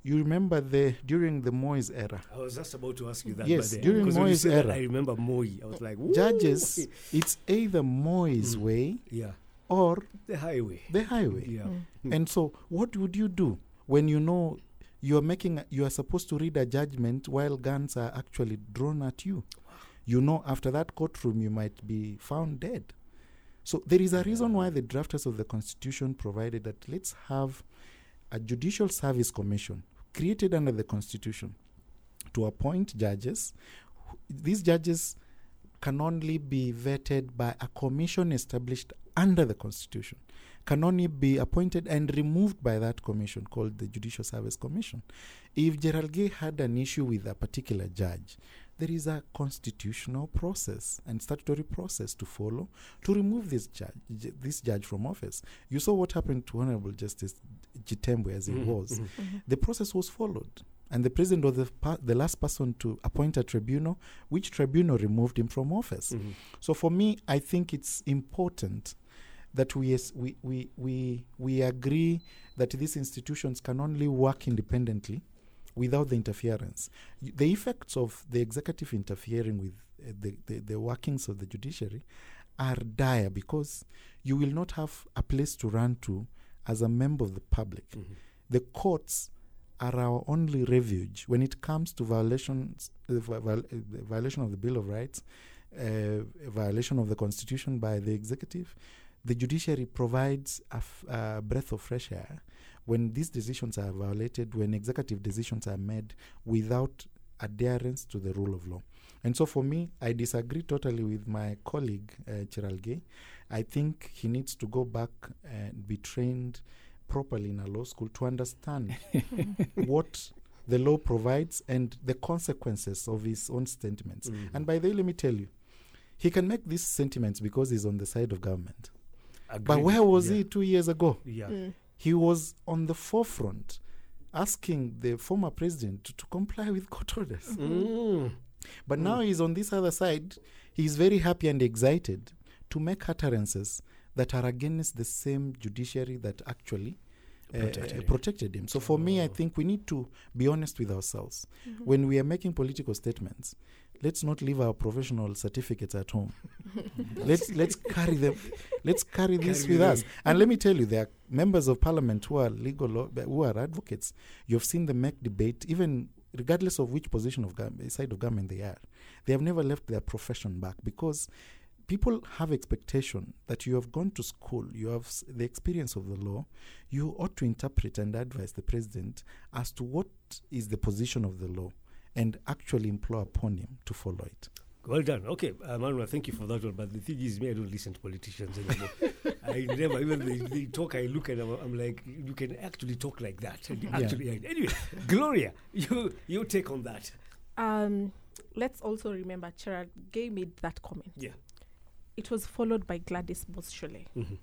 You remember the during the Moi's era, I was just about to ask you that. Yes, by the- during because Moi's said that, era. I remember Moy. I was like, Woo! judges, it's either Moi's Mm. way Yeah, or the highway. the highway. Yeah. Mm. And so, what would you do when you know you are making, a- you are supposed to read a judgment while guns are actually drawn at you? You know, after that courtroom, you might be found dead. So, there is a reason why the drafters of the Constitution provided that let's have a judicial service commission created under the Constitution to appoint judges. These judges can only be vetted by a commission established under the Constitution, can only be appointed and removed by that commission called the Judicial Service Commission. If Cherargei had an issue with a particular judge, there is a constitutional process and statutory process to follow to remove this judge, this judge from office. You saw what happened to Honorable Justice Chitembwe as he Mhm, was mhm. Mhm. the process was followed. And the president was the, pa- the last person to appoint a tribunal, which tribunal removed him from office. So for me, I think it's important that we, es- we, we, we, we agree that these institutions can only work independently without the interference. The effects of the executive interfering with uh, the, the, the workings of the judiciary are dire because you will not have a place to run to as a member of the public Mhm. the courts are our only refuge when it comes to violations, uh, viol- uh, the violation of the Bill of Rights, uh, violation of the Constitution by the executive. The judiciary provides a, f- breath of fresh air when these decisions are violated, when executive decisions are made without adherence to the rule of law. And so, for me, I disagree totally with my colleague uh, Gay. I think he needs to go back and be trained properly in a law school to understand what the law provides and the consequences of his own sentiments. Mhm. And by the way, let me tell you, he can make these sentiments because he's on the side of government. But where was Yeah. he two years ago? Yeah. Mm. He was on the forefront asking the former president to, to comply with court orders. Mm. But now he's on this other side. He's very happy and excited to make utterances that are against the same judiciary that actually uh, Protected uh, him. protected him. So for me, I Oh. think we need to be honest with ourselves. Mhm. When we are making political statements, let's not leave our professional certificates at home. let's let's carry them. Let's carry this Carry with them. us. And let me tell you, there are members of parliament who are legal, law, who are advocates. You've seen them make debate, even regardless of which position of gov- side of government they are. They have never left their profession back because people have expectation that you have gone to school, you have s- the experience of the law, you ought to interpret and advise the president as to what is the position of the law and actually implore upon him to follow it. Well done. Okay, uh, Manuel, thank you for that one. But the thing is, me, I don't listen to politicians anymore. I never, even they, they talk, I look at them, I'm like, you can actually talk like that. And Yeah. actually, anyway, Gloria, you your take on that? Um, let's also remember Gerard Gay made that comment. Yeah. It was followed by Gladys Boss Shollei. Mhm.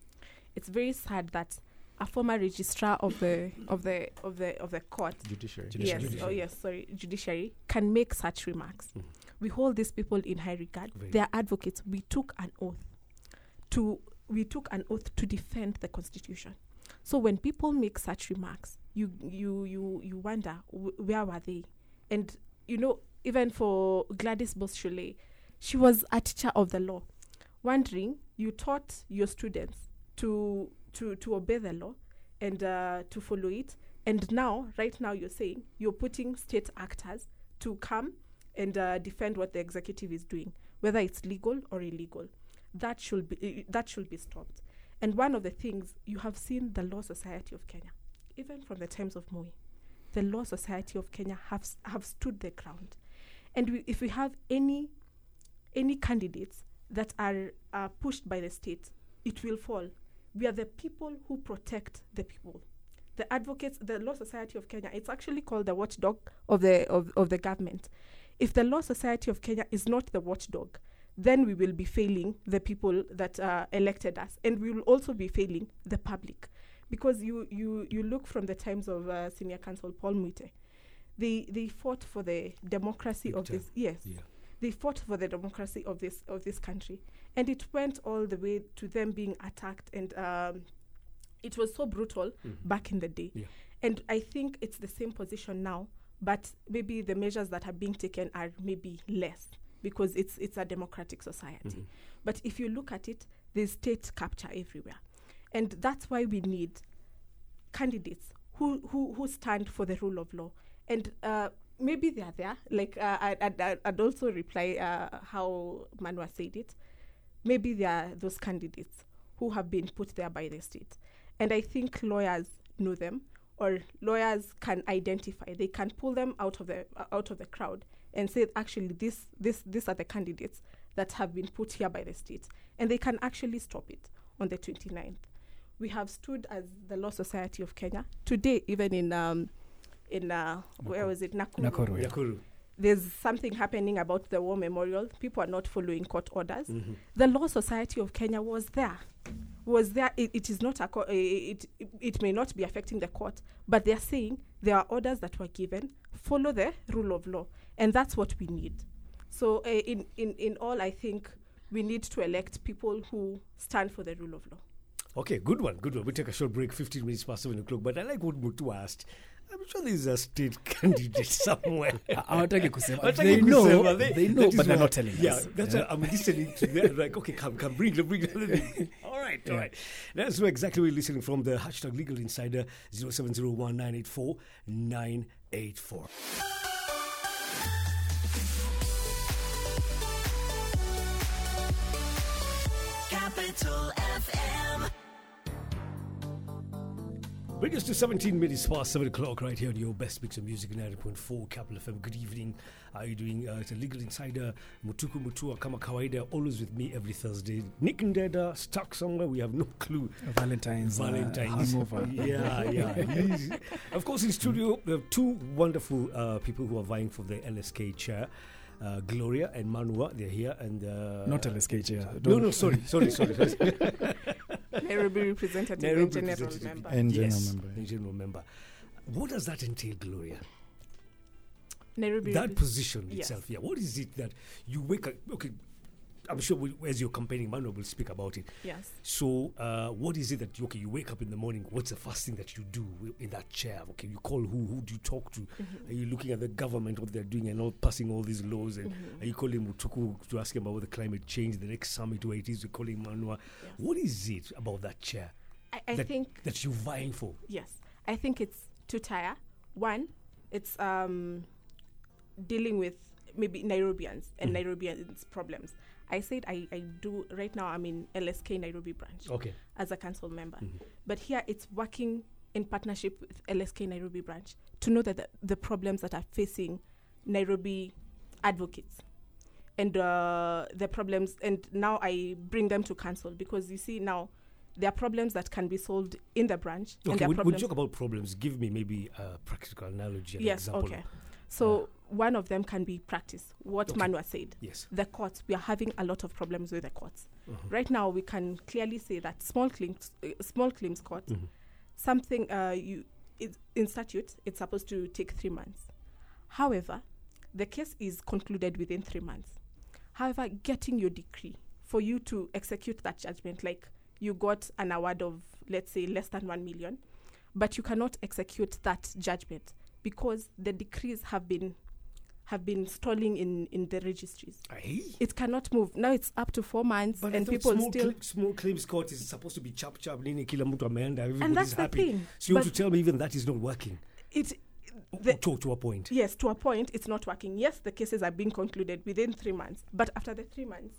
It's very sad that a former registrar of the of the of the of the court Judiciary. Judiciary. yes, oh yes, sorry, judiciary can make such remarks. Mhm. We hold these people in high regard. Very. They are advocates. We took an oath to we took an oath to defend the constitution. So when people make such remarks, you you you you wonder wh- where were they? And you know, even for Gladys Boss Shollei, she was a teacher of the law. Wondering, you taught your students to to to obey the law and uh, to follow it. And now, right now, you're saying you're putting state actors to come and uh, defend what the executive is doing, whether it's legal or illegal. That should be uh, that should be stopped. And one of the things you have seen the Law Society of Kenya, even from the times of Moi, the Law Society of Kenya have have stood their ground. And we, if we have any any candidates that are uh, pushed by the state, it will fall. We are the people who protect the people. The advocates, the Law Society of Kenya, it's actually called the watchdog of the of, of the government. If the Law Society of Kenya is not the watchdog, then we will be failing the people that uh, elected us, and we will also be failing the public, because you you you look from the times of uh, Senior Counsel Paul Muite, they they fought for the democracy Big of this yes Yeah. They fought for the democracy of this of this country, and it went all the way to them being attacked, and um, it was so brutal Mhm. back in the day. Yeah. And I think it's the same position now, but maybe the measures that are being taken are maybe less because it's it's a democratic society. Mhm. But if you look at it, there's state capture everywhere, and that's why we need candidates who who who stand for the rule of law and uh, maybe they are there. Like uh, I, I'd, I'd- also reply uh, how Manwa said it. Maybe they are those candidates who have been put there by the state. And I think lawyers know them or lawyers can identify. They can pull them out of the uh, out of the crowd and say actually this this these are the candidates that have been put here by the state. And they can actually stop it on the 29th we have stood as the Law Society of Kenya. Today, even in um, in uh, where was it Nakuru. Nakuru, yeah. Nakuru. There's something happening about the war memorial. People are not following court orders. Mhm. The Law Society of Kenya was there. Was there? It, it is not a. Co- it, it it may not be affecting the court, but they are saying there are orders that were given. Follow the rule of law, and that's what we need. So uh, in in in all, I think we need to elect people who stand for the rule of law. Okay, good one, good one. We take a short break, 15 minutes past 7 o'clock. But I like what Mutu asked. I'm sure there's a state candidate somewhere. hawataki kusema they know, kusema, they know but they're not telling yeah, us that's why I'm listening to them. Like, okay, come, come, bring bring all right, all right. That's where exactly we're listening from the hashtag Legal Insider 0701 Bring us to 17 minutes past 7 o'clock right here on your best mix of music in 90.4 Capital FM. Good evening. How are you doing? Uh, it's a legal insider, Mutuku Mutua, kama kawaida, always with me every Thursday. Nick and Ndeda, stuck somewhere, we have no clue. Valentine's, uh, Valentine's. hangover. yeah, yeah. Of course, in studio, we have two wonderful uh, people who are vying for the LSK chair. Uh, Gloria and Manua, they're here. and uh, Not LSK chair. No, Don't- no, sorry, sorry, sorry. sorry. Nairobi representative Nairobi and general representative. member. And general yes, member. and general member. What does that entail, Gloria? Nairobi that position yes. itself, yeah. What is it that you wake up? Okay, I'm sure we, as you're campaigning, Manuel will speak about it. Yes. So, uh, what is it that you, okay? You wake up in the morning. What's the first thing that you do in that chair? Okay, you call who? Who do you talk to? Mm-hmm. Are you looking at the government what they're doing and all passing all these laws? And Mm-hmm. are you calling Mutuku to ask him about the climate change, the next summit where it is? You're calling Manua. Yes. What is it about that chair I, I that, think that you're vying for? yes. I think it's two tier. One, it's um dealing with maybe Nairobians and Mhm. Nairobians' problems. I said I, I do right now. I'm in LSK Nairobi branch Okay. as a council member, Mhm. but here it's working in partnership with LSK Nairobi branch to know that the, the problems that are facing Nairobi advocates and uh, the problems, and now I bring them to council because you see now there are problems that can be solved in the branch, and Okay, when, when you talk about problems, give me maybe a practical analogy, an yes, example. okay. So one of them can be practice. What Okay. Manwa said. Yes. The courts, we are having a lot of problems with the courts. Mhm. Right now, we can clearly say that small claims, uh, small claims court, Mhm. something uh, you it, in statute, it's supposed to take three months. However, the case is concluded within three months. However, getting your decree for you to execute that judgment, like you got an award of let's say less than one million, but you cannot execute that judgment because the decrees have been have been stalling in in the registries. Aye. It cannot move. Now it's up to four months, But and people small, still. cl- small claims court is supposed to be chap chap nini kila mtu ameenda and everybody's that's the happy. thing. So you want to tell me even that is not working it the, to, to a point. Yes, to a point, it's not working. Yes, the cases are being concluded within three months, but after the three months,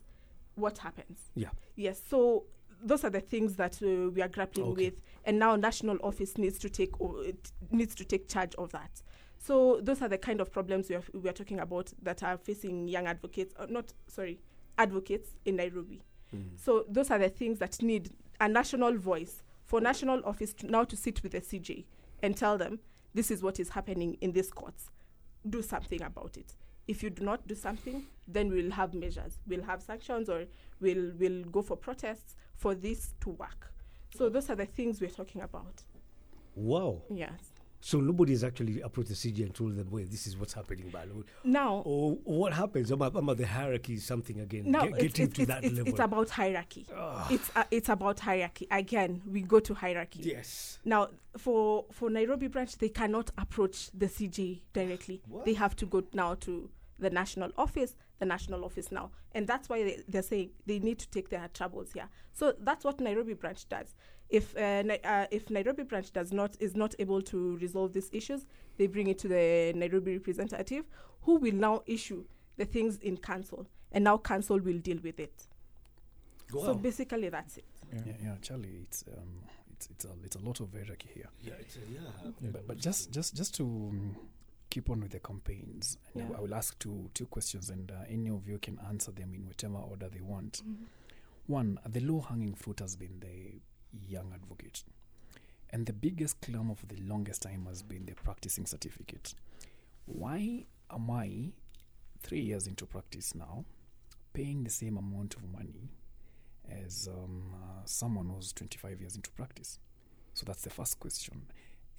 what happens? Yeah. Yes, so those are the things that uh, we are grappling Okay. with, and now national office needs to take o- needs to take charge of that. So those are the kind of problems we are, we are talking about that are facing young advocates, uh, not sorry, advocates in Nairobi. Mm. So those are the things that need a national voice for national office to now to sit with the CJ and tell them this is what is happening in these courts. Do something about it. If you do not do something, then we'll have measures. We'll have sanctions or we'll we'll go for protests for this to work. So those are the things we're talking about. Wow. Yes. So nobody's actually approached the CJ and told them, "Wait, this is what's happening, Balu." Now Or what happens? About, about the hierarchy, is something again. now Get, it's, getting it's, to it's, that level. it's about hierarchy. Ah, It's uh, it's about hierarchy. Again, we go to hierarchy. yes. Now, for for Nairobi branch, they cannot approach the CJ directly. What? They have to go now to the national office, the national office now, and that's why they, they're saying they need to take their troubles here. So that's what Nairobi branch does. If uh, Ni- uh, if Nairobi branch does not is not able to resolve these issues, they bring it to the Nairobi representative, who will now issue the things in council, and now council will deal with it. Wow. So basically, that's it. Yeah, yeah, Charlie, it's um, it's it's a it's a lot of hierarchy here. yeah, it's, uh, yeah. But, but just just just to um, keep on with the campaigns, and I Yeah. will- I will ask two two questions, and uh, any of you can answer them in whatever order they want. One, the low hanging fruit has been the young advocate, and the biggest clamor of the longest time has been the practicing certificate. Why am I, three years into practice now, paying the same amount of money as um, uh, someone who's 25 years into practice? So that's the first question.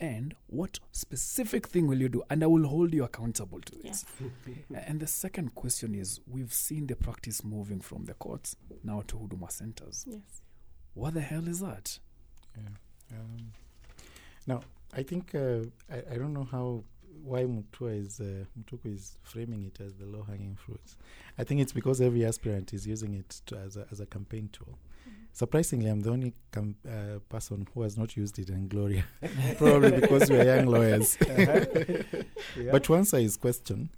And what specific thing will you do? And I will hold you accountable to this. and the second question is we've seen the practice moving from the courts now to Huduma centers. Yes. What the hell is that? Yeah. Um, now, I think uh, I, I don't know how why Mutua is uh, Mutuku is framing it as the low hanging fruits. I think it's because every aspirant is using it to, as a as a campaign tool. Surprisingly, I'm the only com- uh, person who has not used it in Gloria, probably because we are young lawyers. But to answer his question,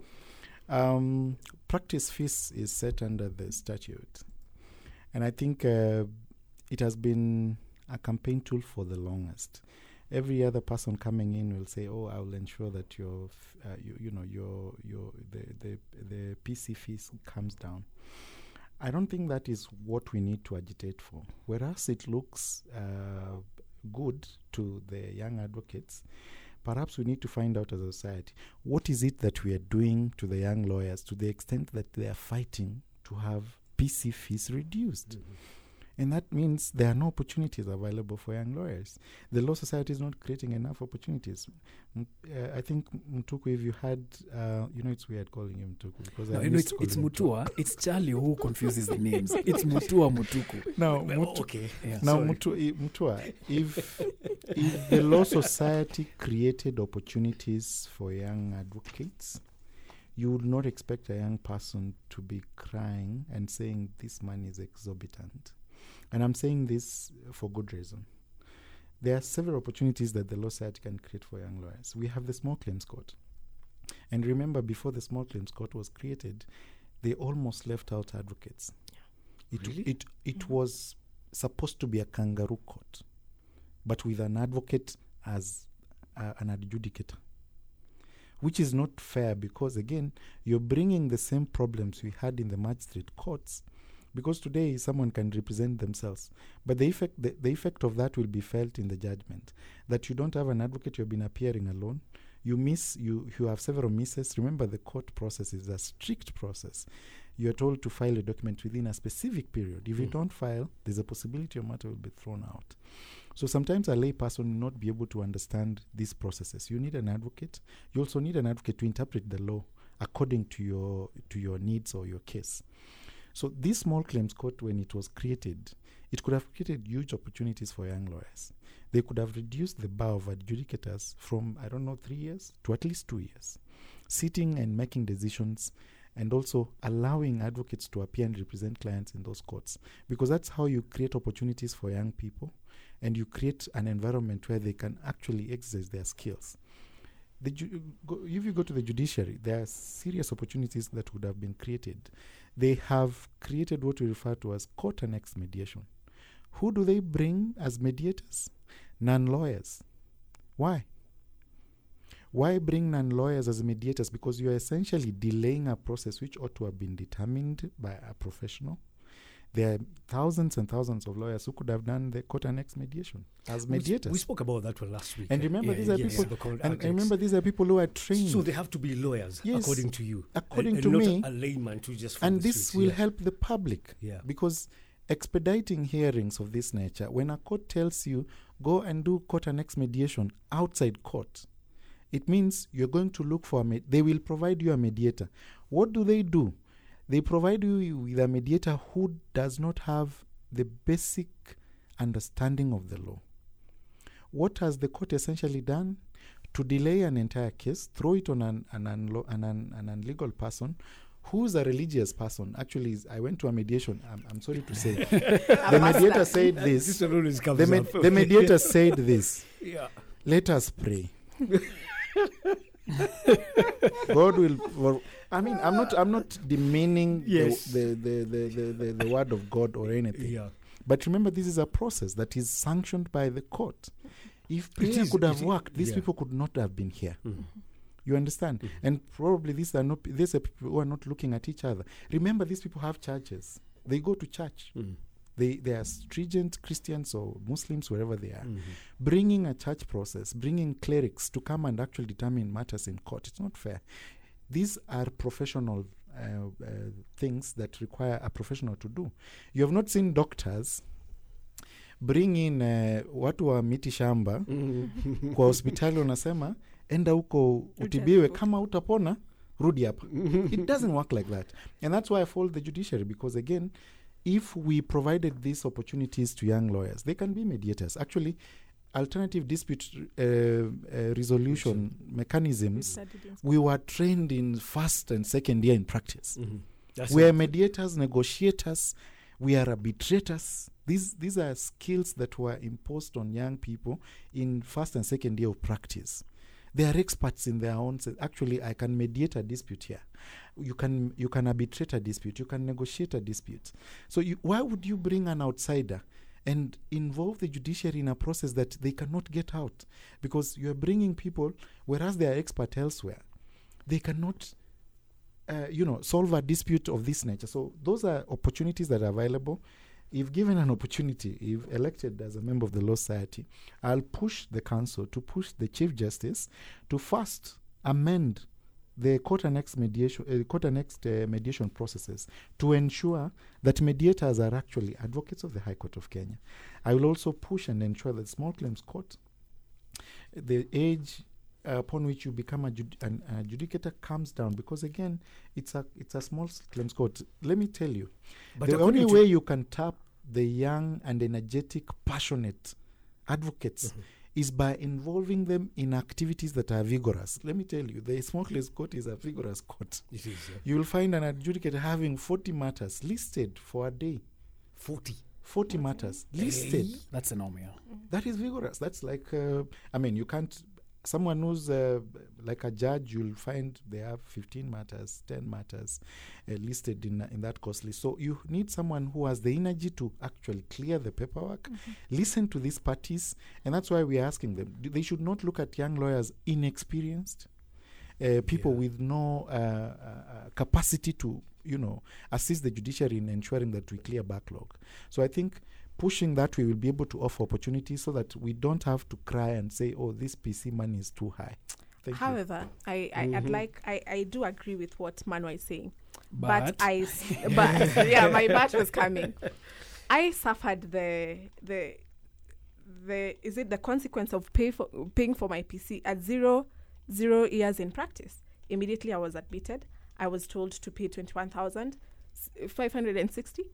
um, practice fees is set under the statute, and I think uh, it has been a campaign tool for the longest. Every other person coming in will say, "Oh, I will ensure that your, uh, you, you know, your your the, the the PC fees comes down." I don't think that is what we need to agitate for. Whereas it looks uh, good to the young advocates, perhaps we need to find out as a society what is it that we are doing to the young lawyers to the extent that they are fighting to have PC fees reduced. And that means there are no opportunities available for young lawyers. The Law Society is not creating enough opportunities. M- uh, I think Mtuku, if you had, uh, you know, it's weird calling him Mtuku because No, I you know, it's, it's Mutua. It's Charlie who confuses the names. It's Mutua Mutuku. Now, Well, Mutu- okay. Yeah. now. Mutu, Mutua, if if the Law Society created opportunities for young advocates, you would not expect a young person to be crying and saying this money is exorbitant. And I'm saying this for good reason. There are several opportunities that the Law Society can create for young lawyers. We have the small claims court. And remember, before the Small Claims Court was created, they almost left out advocates. It, Really? it, it was supposed to be a kangaroo court, but with an advocate as uh, an adjudicator, which is not fair because, again, you're bringing the same problems we had in the magistrate courts. Because today someone can represent themselves, but the effect the, the effect of that will be felt in the judgment. That you don't have an advocate, you've been appearing alone. You miss you you have several misses. Remember, the court process is a strict process. You are told to file a document within a specific period. If you Mm. don't file, there's a possibility your matter will be thrown out. So sometimes a lay person will not be able to understand these processes. You need an advocate. You also need an advocate to interpret the law according to your to your needs or your case. So this small claims court, when it was created, it could have created huge opportunities for young lawyers. They could have reduced the bar of adjudicators from I don't know three years to at least two years, sitting and making decisions, and also allowing advocates to appear and represent clients in those courts, because that's how you create opportunities for young people, and you create an environment where they can actually exercise their skills. The ju- go, if you go to the judiciary, there are serious opportunities that would have been created. They have created what we refer to as court annexed mediation. Who do they bring as mediators? Non lawyers. Why? Why bring non lawyers as mediators? Because you are essentially delaying a process which ought to have been determined by a professional. There are thousands and thousands of lawyers who could have done the court annexed mediation as We mediators. We spoke about that one last week. And remember, yeah, these are people- yeah, and, remember, these are people who are trained. So they have to be lawyers, Yes, according to you. according and, to and me, not a layman to just. and this streets, will yeah. help the public Yeah. because expediting hearings of this nature when a court tells you go and do court annexed mediation outside court it means you're going to look for a med- they will provide you a mediator what do they do they provide you with a mediator who does not have the basic understanding of the law. What has the court essentially done? To delay an entire case throw it on an, an, unlo- an, an, an illegal person who's a religious person. Actually is, i went to a mediation i'm, I'm sorry to say. The mediator said This this. one always comes the, med- the mediator said this. Yeah. let us pray god will well, i mean i'm not i'm not demeaning Yes. the, the, the, the, the, the word of god or anything Yeah. but remember this is a process that is sanctioned by the court if prayer is, could have worked these yeah. people could not have been here Mhm. you understand Mhm. and probably these are not these are people who are not looking at each other remember these people have churches they go to church Mhm. They they are stringent christians or muslims wherever they are. Mhm. bringing a church process bringing clerics to come and actually determine matters in court it's not fair. These are professional uh, uh, things that require a professional to do. You have not seen doctors bring in uh, watu wa miti shamba Mhm. kwa hospitali wanasema enda huko utibiwe. kama utapona rudi hapa. It doesn't work like that. And that's why i fold the judiciary because again if we provided these opportunities to young lawyers they can be mediators. Actually alternative dispute uh, uh, resolution mechanisms we were trained in first and second year in practice. Mhm. We are mediators negotiators we are arbitrators. These these are skills that were imposed on young people in first and second year of practice. They are experts in their own actually i can mediate a dispute here you can you can arbitrate a dispute you can negotiate a dispute. So you, why would you bring an outsider and involve the judiciary in a process that they cannot get out? Because you are bringing people whereas they are expert elsewhere they cannot uh, you know solve a dispute of this nature. So those are opportunities that are available. If given an opportunity if elected as a member of the law society i'll push the council to push the chief justice to first amend the court annexed mediation uh, court annexed uh, mediation processes to ensure that mediators are actually advocates of the high court of kenya i will also push and ensure that small claims court the age upon which you become a jud- an, adjudicator comes down because again it's a it's a small claims court let me tell you But the only way you can tap the young and energetic passionate advocates Mhm. Is by involving them in activities that are vigorous let me tell you the claims court is a vigorous court It is yeah. you will find an adjudicator having 40 matters listed for a day 40. 40 matters listed. That's a norm, yeah. that is vigorous that's like uh, i mean you can't someone who's uh, like a judge, you'll find they have 15 matters, 10 matters uh, listed in, in that course list. So you need someone who has the energy to actually clear the paperwork, listen to these parties, and that's why we're asking them. d- They should not look at young lawyers inexperienced, uh, people Yeah. with no uh, uh, uh, capacity to, you know, assist the judiciary in ensuring that we clear backlog. So I think pushing that we will be able to offer opportunities so that we don't have to cry and say, "Oh, this PC money is too high." Thank you. However, I, I I'd Mhm. like I, I do agree with what Manwa is saying. But, But, I s- but yeah, my bat was coming. I suffered the the the is it the consequence of pay for paying for my PC at zero zero years in practice. Immediately I was admitted. I was told to pay twenty one thousand five hundred and sixty.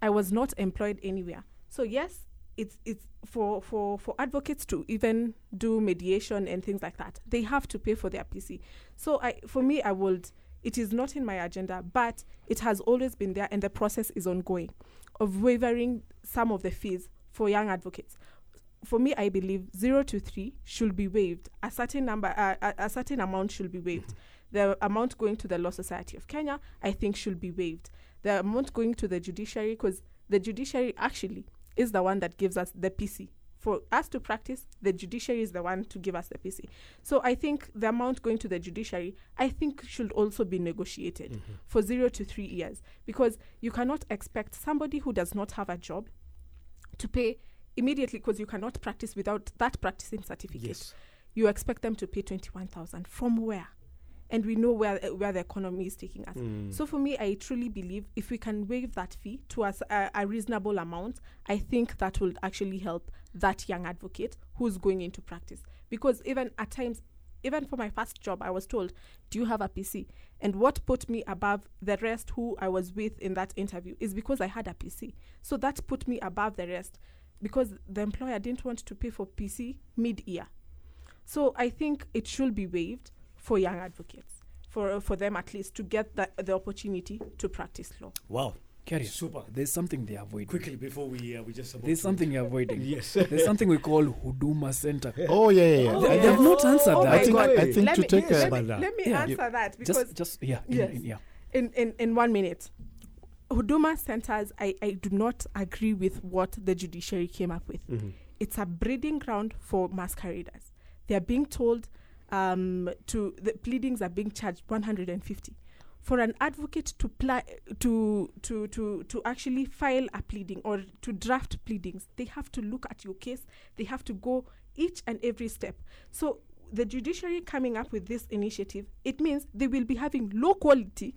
I was not employed anywhere. So yes, it's it's for for for advocates to even do mediation and things like that. They have to pay for their PC. So I for me I would it is not in my agenda, but it has always been there and the process is ongoing of waiving some of the fees for young advocates. For me, I believe zero to three should be waived. A certain number, uh, a, a certain amount should be waived. The amount going to the Law Society of Kenya, I think, should be waived. The amount going to the judiciary, because the judiciary actually is the one that gives us the PC. For us to practice, the judiciary is the one to give us the PC. So I think the amount going to the judiciary, I think, should also be negotiated mm-hmm. for zero to three years because you cannot expect somebody who does not have a job to pay immediately because you cannot practice without that practicing certificate. Yes. You expect them to pay twenty one thousand from where? And we know where uh, where the economy is taking us. Mm. So for me, I truly believe if we can waive that fee to us a, a reasonable amount, I think that will actually help that young advocate who's going into practice. Because even at times, even for my first job, I was told, "Do you have a PC?" And what put me above the rest who I was with in that interview is because I had a PC. So that put me above the rest because the employer didn't want to pay for PC mid-year. So I think it should be waived for young advocates, for for them at least to get the, the opportunity to practice law. Wow. Carry. Super. There's something they're avoiding. Quickly before we uh, we just There's something you're avoiding. Yes. There's something we call Huduma Center. Oh yeah, yeah, yeah. Oh, They, I they have not answered Oh that. I think God. I think let to me, take let a me, uh, let me yeah. answer that because Just, just yeah, in- Yes. in- yeah. in, in, in one minute. Huduma centers, I, I do not agree with what the judiciary came up with. Mhm. It's a breeding ground for masqueraders. They are being told um, to the pleadings are being charged 150. For an advocate to pli- to to to to actually file a pleading or to draft pleadings, they have to look at your case. They have to go each and every step. So the judiciary coming up with this initiative, it means they will be having low quality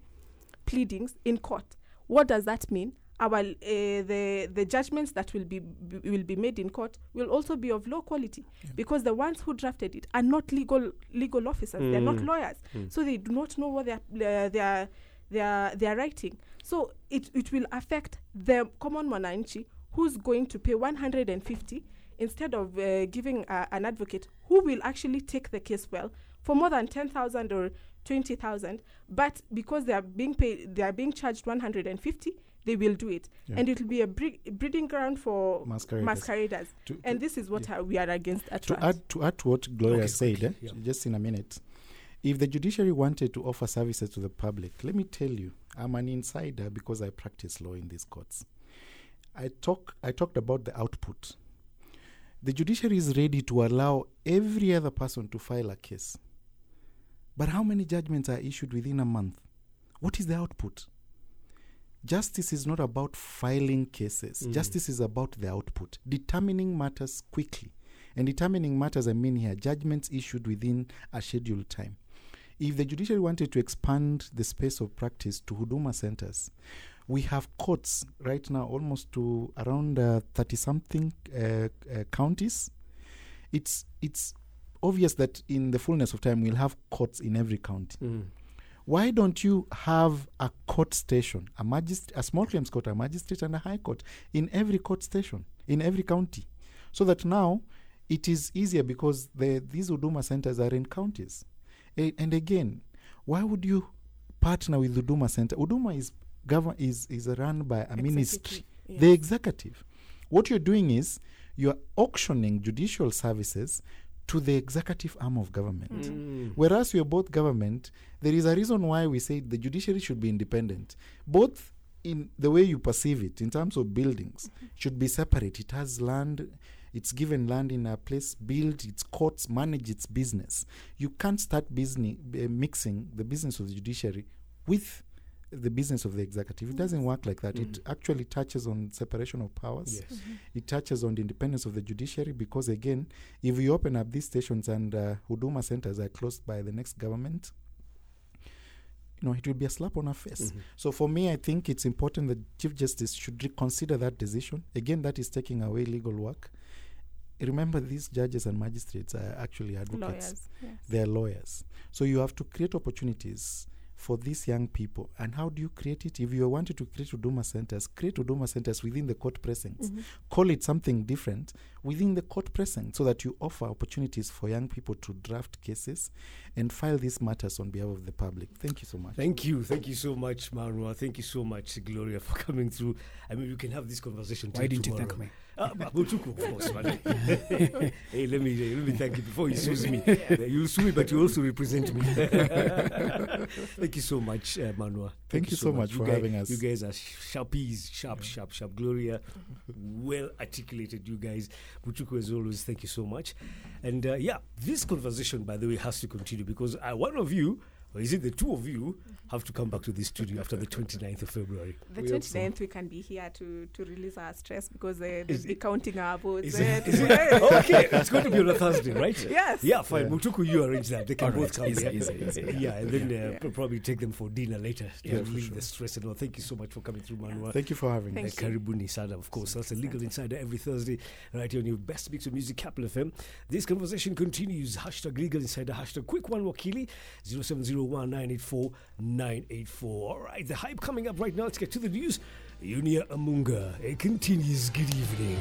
pleadings in court. What does that mean? Our uh, the the judgments that will be, will be made in court will also be of low quality because the ones who drafted it are not legal legal officers. They're not Mm. lawyers, Mm. so they do not know what they are uh, they are they are they are writing. So it it will affect the common mwananchi who's going to pay 150 instead of uh, giving uh, an advocate who will actually take the case well for more than 10,000 or 20,000 but because they are being paid they are being charged 150 they will do it Yeah. and it will be a bre- breeding ground for Masqueraders. masqueraders To- and this is what uh, we are against at to add to add to what Gloria Okay, said, quickly, eh, yeah. just in a minute, if the judiciary wanted to offer services to the public, let me tell you, I'm an insider because I practice law in these courts. I talk I talked about the output. The judiciary is ready to allow every other person to file a case. But how many judgments are issued within a month? What is the output? Justice is not about filing cases. Mm. Justice is about the output, determining matters quickly. And determining matters, I mean here, judgments issued within a scheduled time. If the judiciary wanted to expand the space of practice to Huduma centers, we have courts right now almost to around 30 something uh, uh, counties. It's, it's obvious that in the fullness of time, we'll have courts in every county Mm. Why don't you have a court station, a magist- a small claims court, a magistrate, and a high court in every court station in every county, so that now it is easier because the these Uduma centers are in counties. A- and again, why would you partner with Uduma Center? Uduma is gov- is is run by a ministry, yes. the executive. What you're doing is you're auctioning judicial services to the executive arm of government. Mm. Whereas we are both government, there is a reason why we say the judiciary should be independent, both in the way you perceive it, in terms of buildings, should be separate. It has land, it's given land in a place, build its courts, manage its business. You can't start business uh, mixing the business of the judiciary with the business of the executive. It doesn't work like that. It Mm. actually touches on separation of powers. Yes. It touches on the independence of the judiciary because, again, if we open up these stations and uh, Huduma centers are closed by the next government, you know, it will be a slap on our face. Mhm. So, for me, I think it's important that Chief Justice should reconsider that decision. Again, that is taking away legal work. Remember, these judges and magistrates are actually advocates Lawyers. Yes. they're lawyers. So you have to create opportunities for these young people. And how do you create it? If you wanted to create Huduma centers, create Huduma centers within the court precincts. Mhm. Call it something different within the court precinct so that you offer opportunities for young people to draft cases and file these matters on behalf of the public. Thank you so much. Thank you. Thank you so much, Marwa. Thank you so much, Gloria, for coming through. I mean, we can have this conversation. Why didn't you thank me? Uh, Mutuku, of course, man. hey, let me let me thank you before you sue me. You sue me, but you also represent me. thank you so much, uh, Manua. Thank you so much for guys, having us. You guys are sharpies, sharp, sharp, sharp. Gloria, well articulated. You guys, Mutuku, as always. Thank you so much. And uh, yeah, this conversation, by the way, has to continue because uh, one of you, or is it the two of you, have to come back to this studio after the 29th of February. The We hope so. 29th, we can be here to, to release our stress because uh, they'll Is be it- counting our votes. Is uh, it, is it, okay, it's going to be on a Thursday, right? Yes. Yeah, fine. Yeah. Mutuku, you arrange that. They can All both right, come easy, here. easy, easy, Yeah, yeah. and then uh, Yeah. probably take them for dinner later to Yeah, relieve sure. the stress and all. Thank you so much for coming through, Manua. Thank you for having Thank us. Uh, you. Karibuni Sada, of course. That's a legal insider every Thursday, right here on your best mix of music, Capital FM. This conversation continues. Hashtag legal insider, hashtag quick one wakili, 0701 984 984. All right, the hype coming up right now. Let's get to the news. Unia Amunga. It continues. Good evening.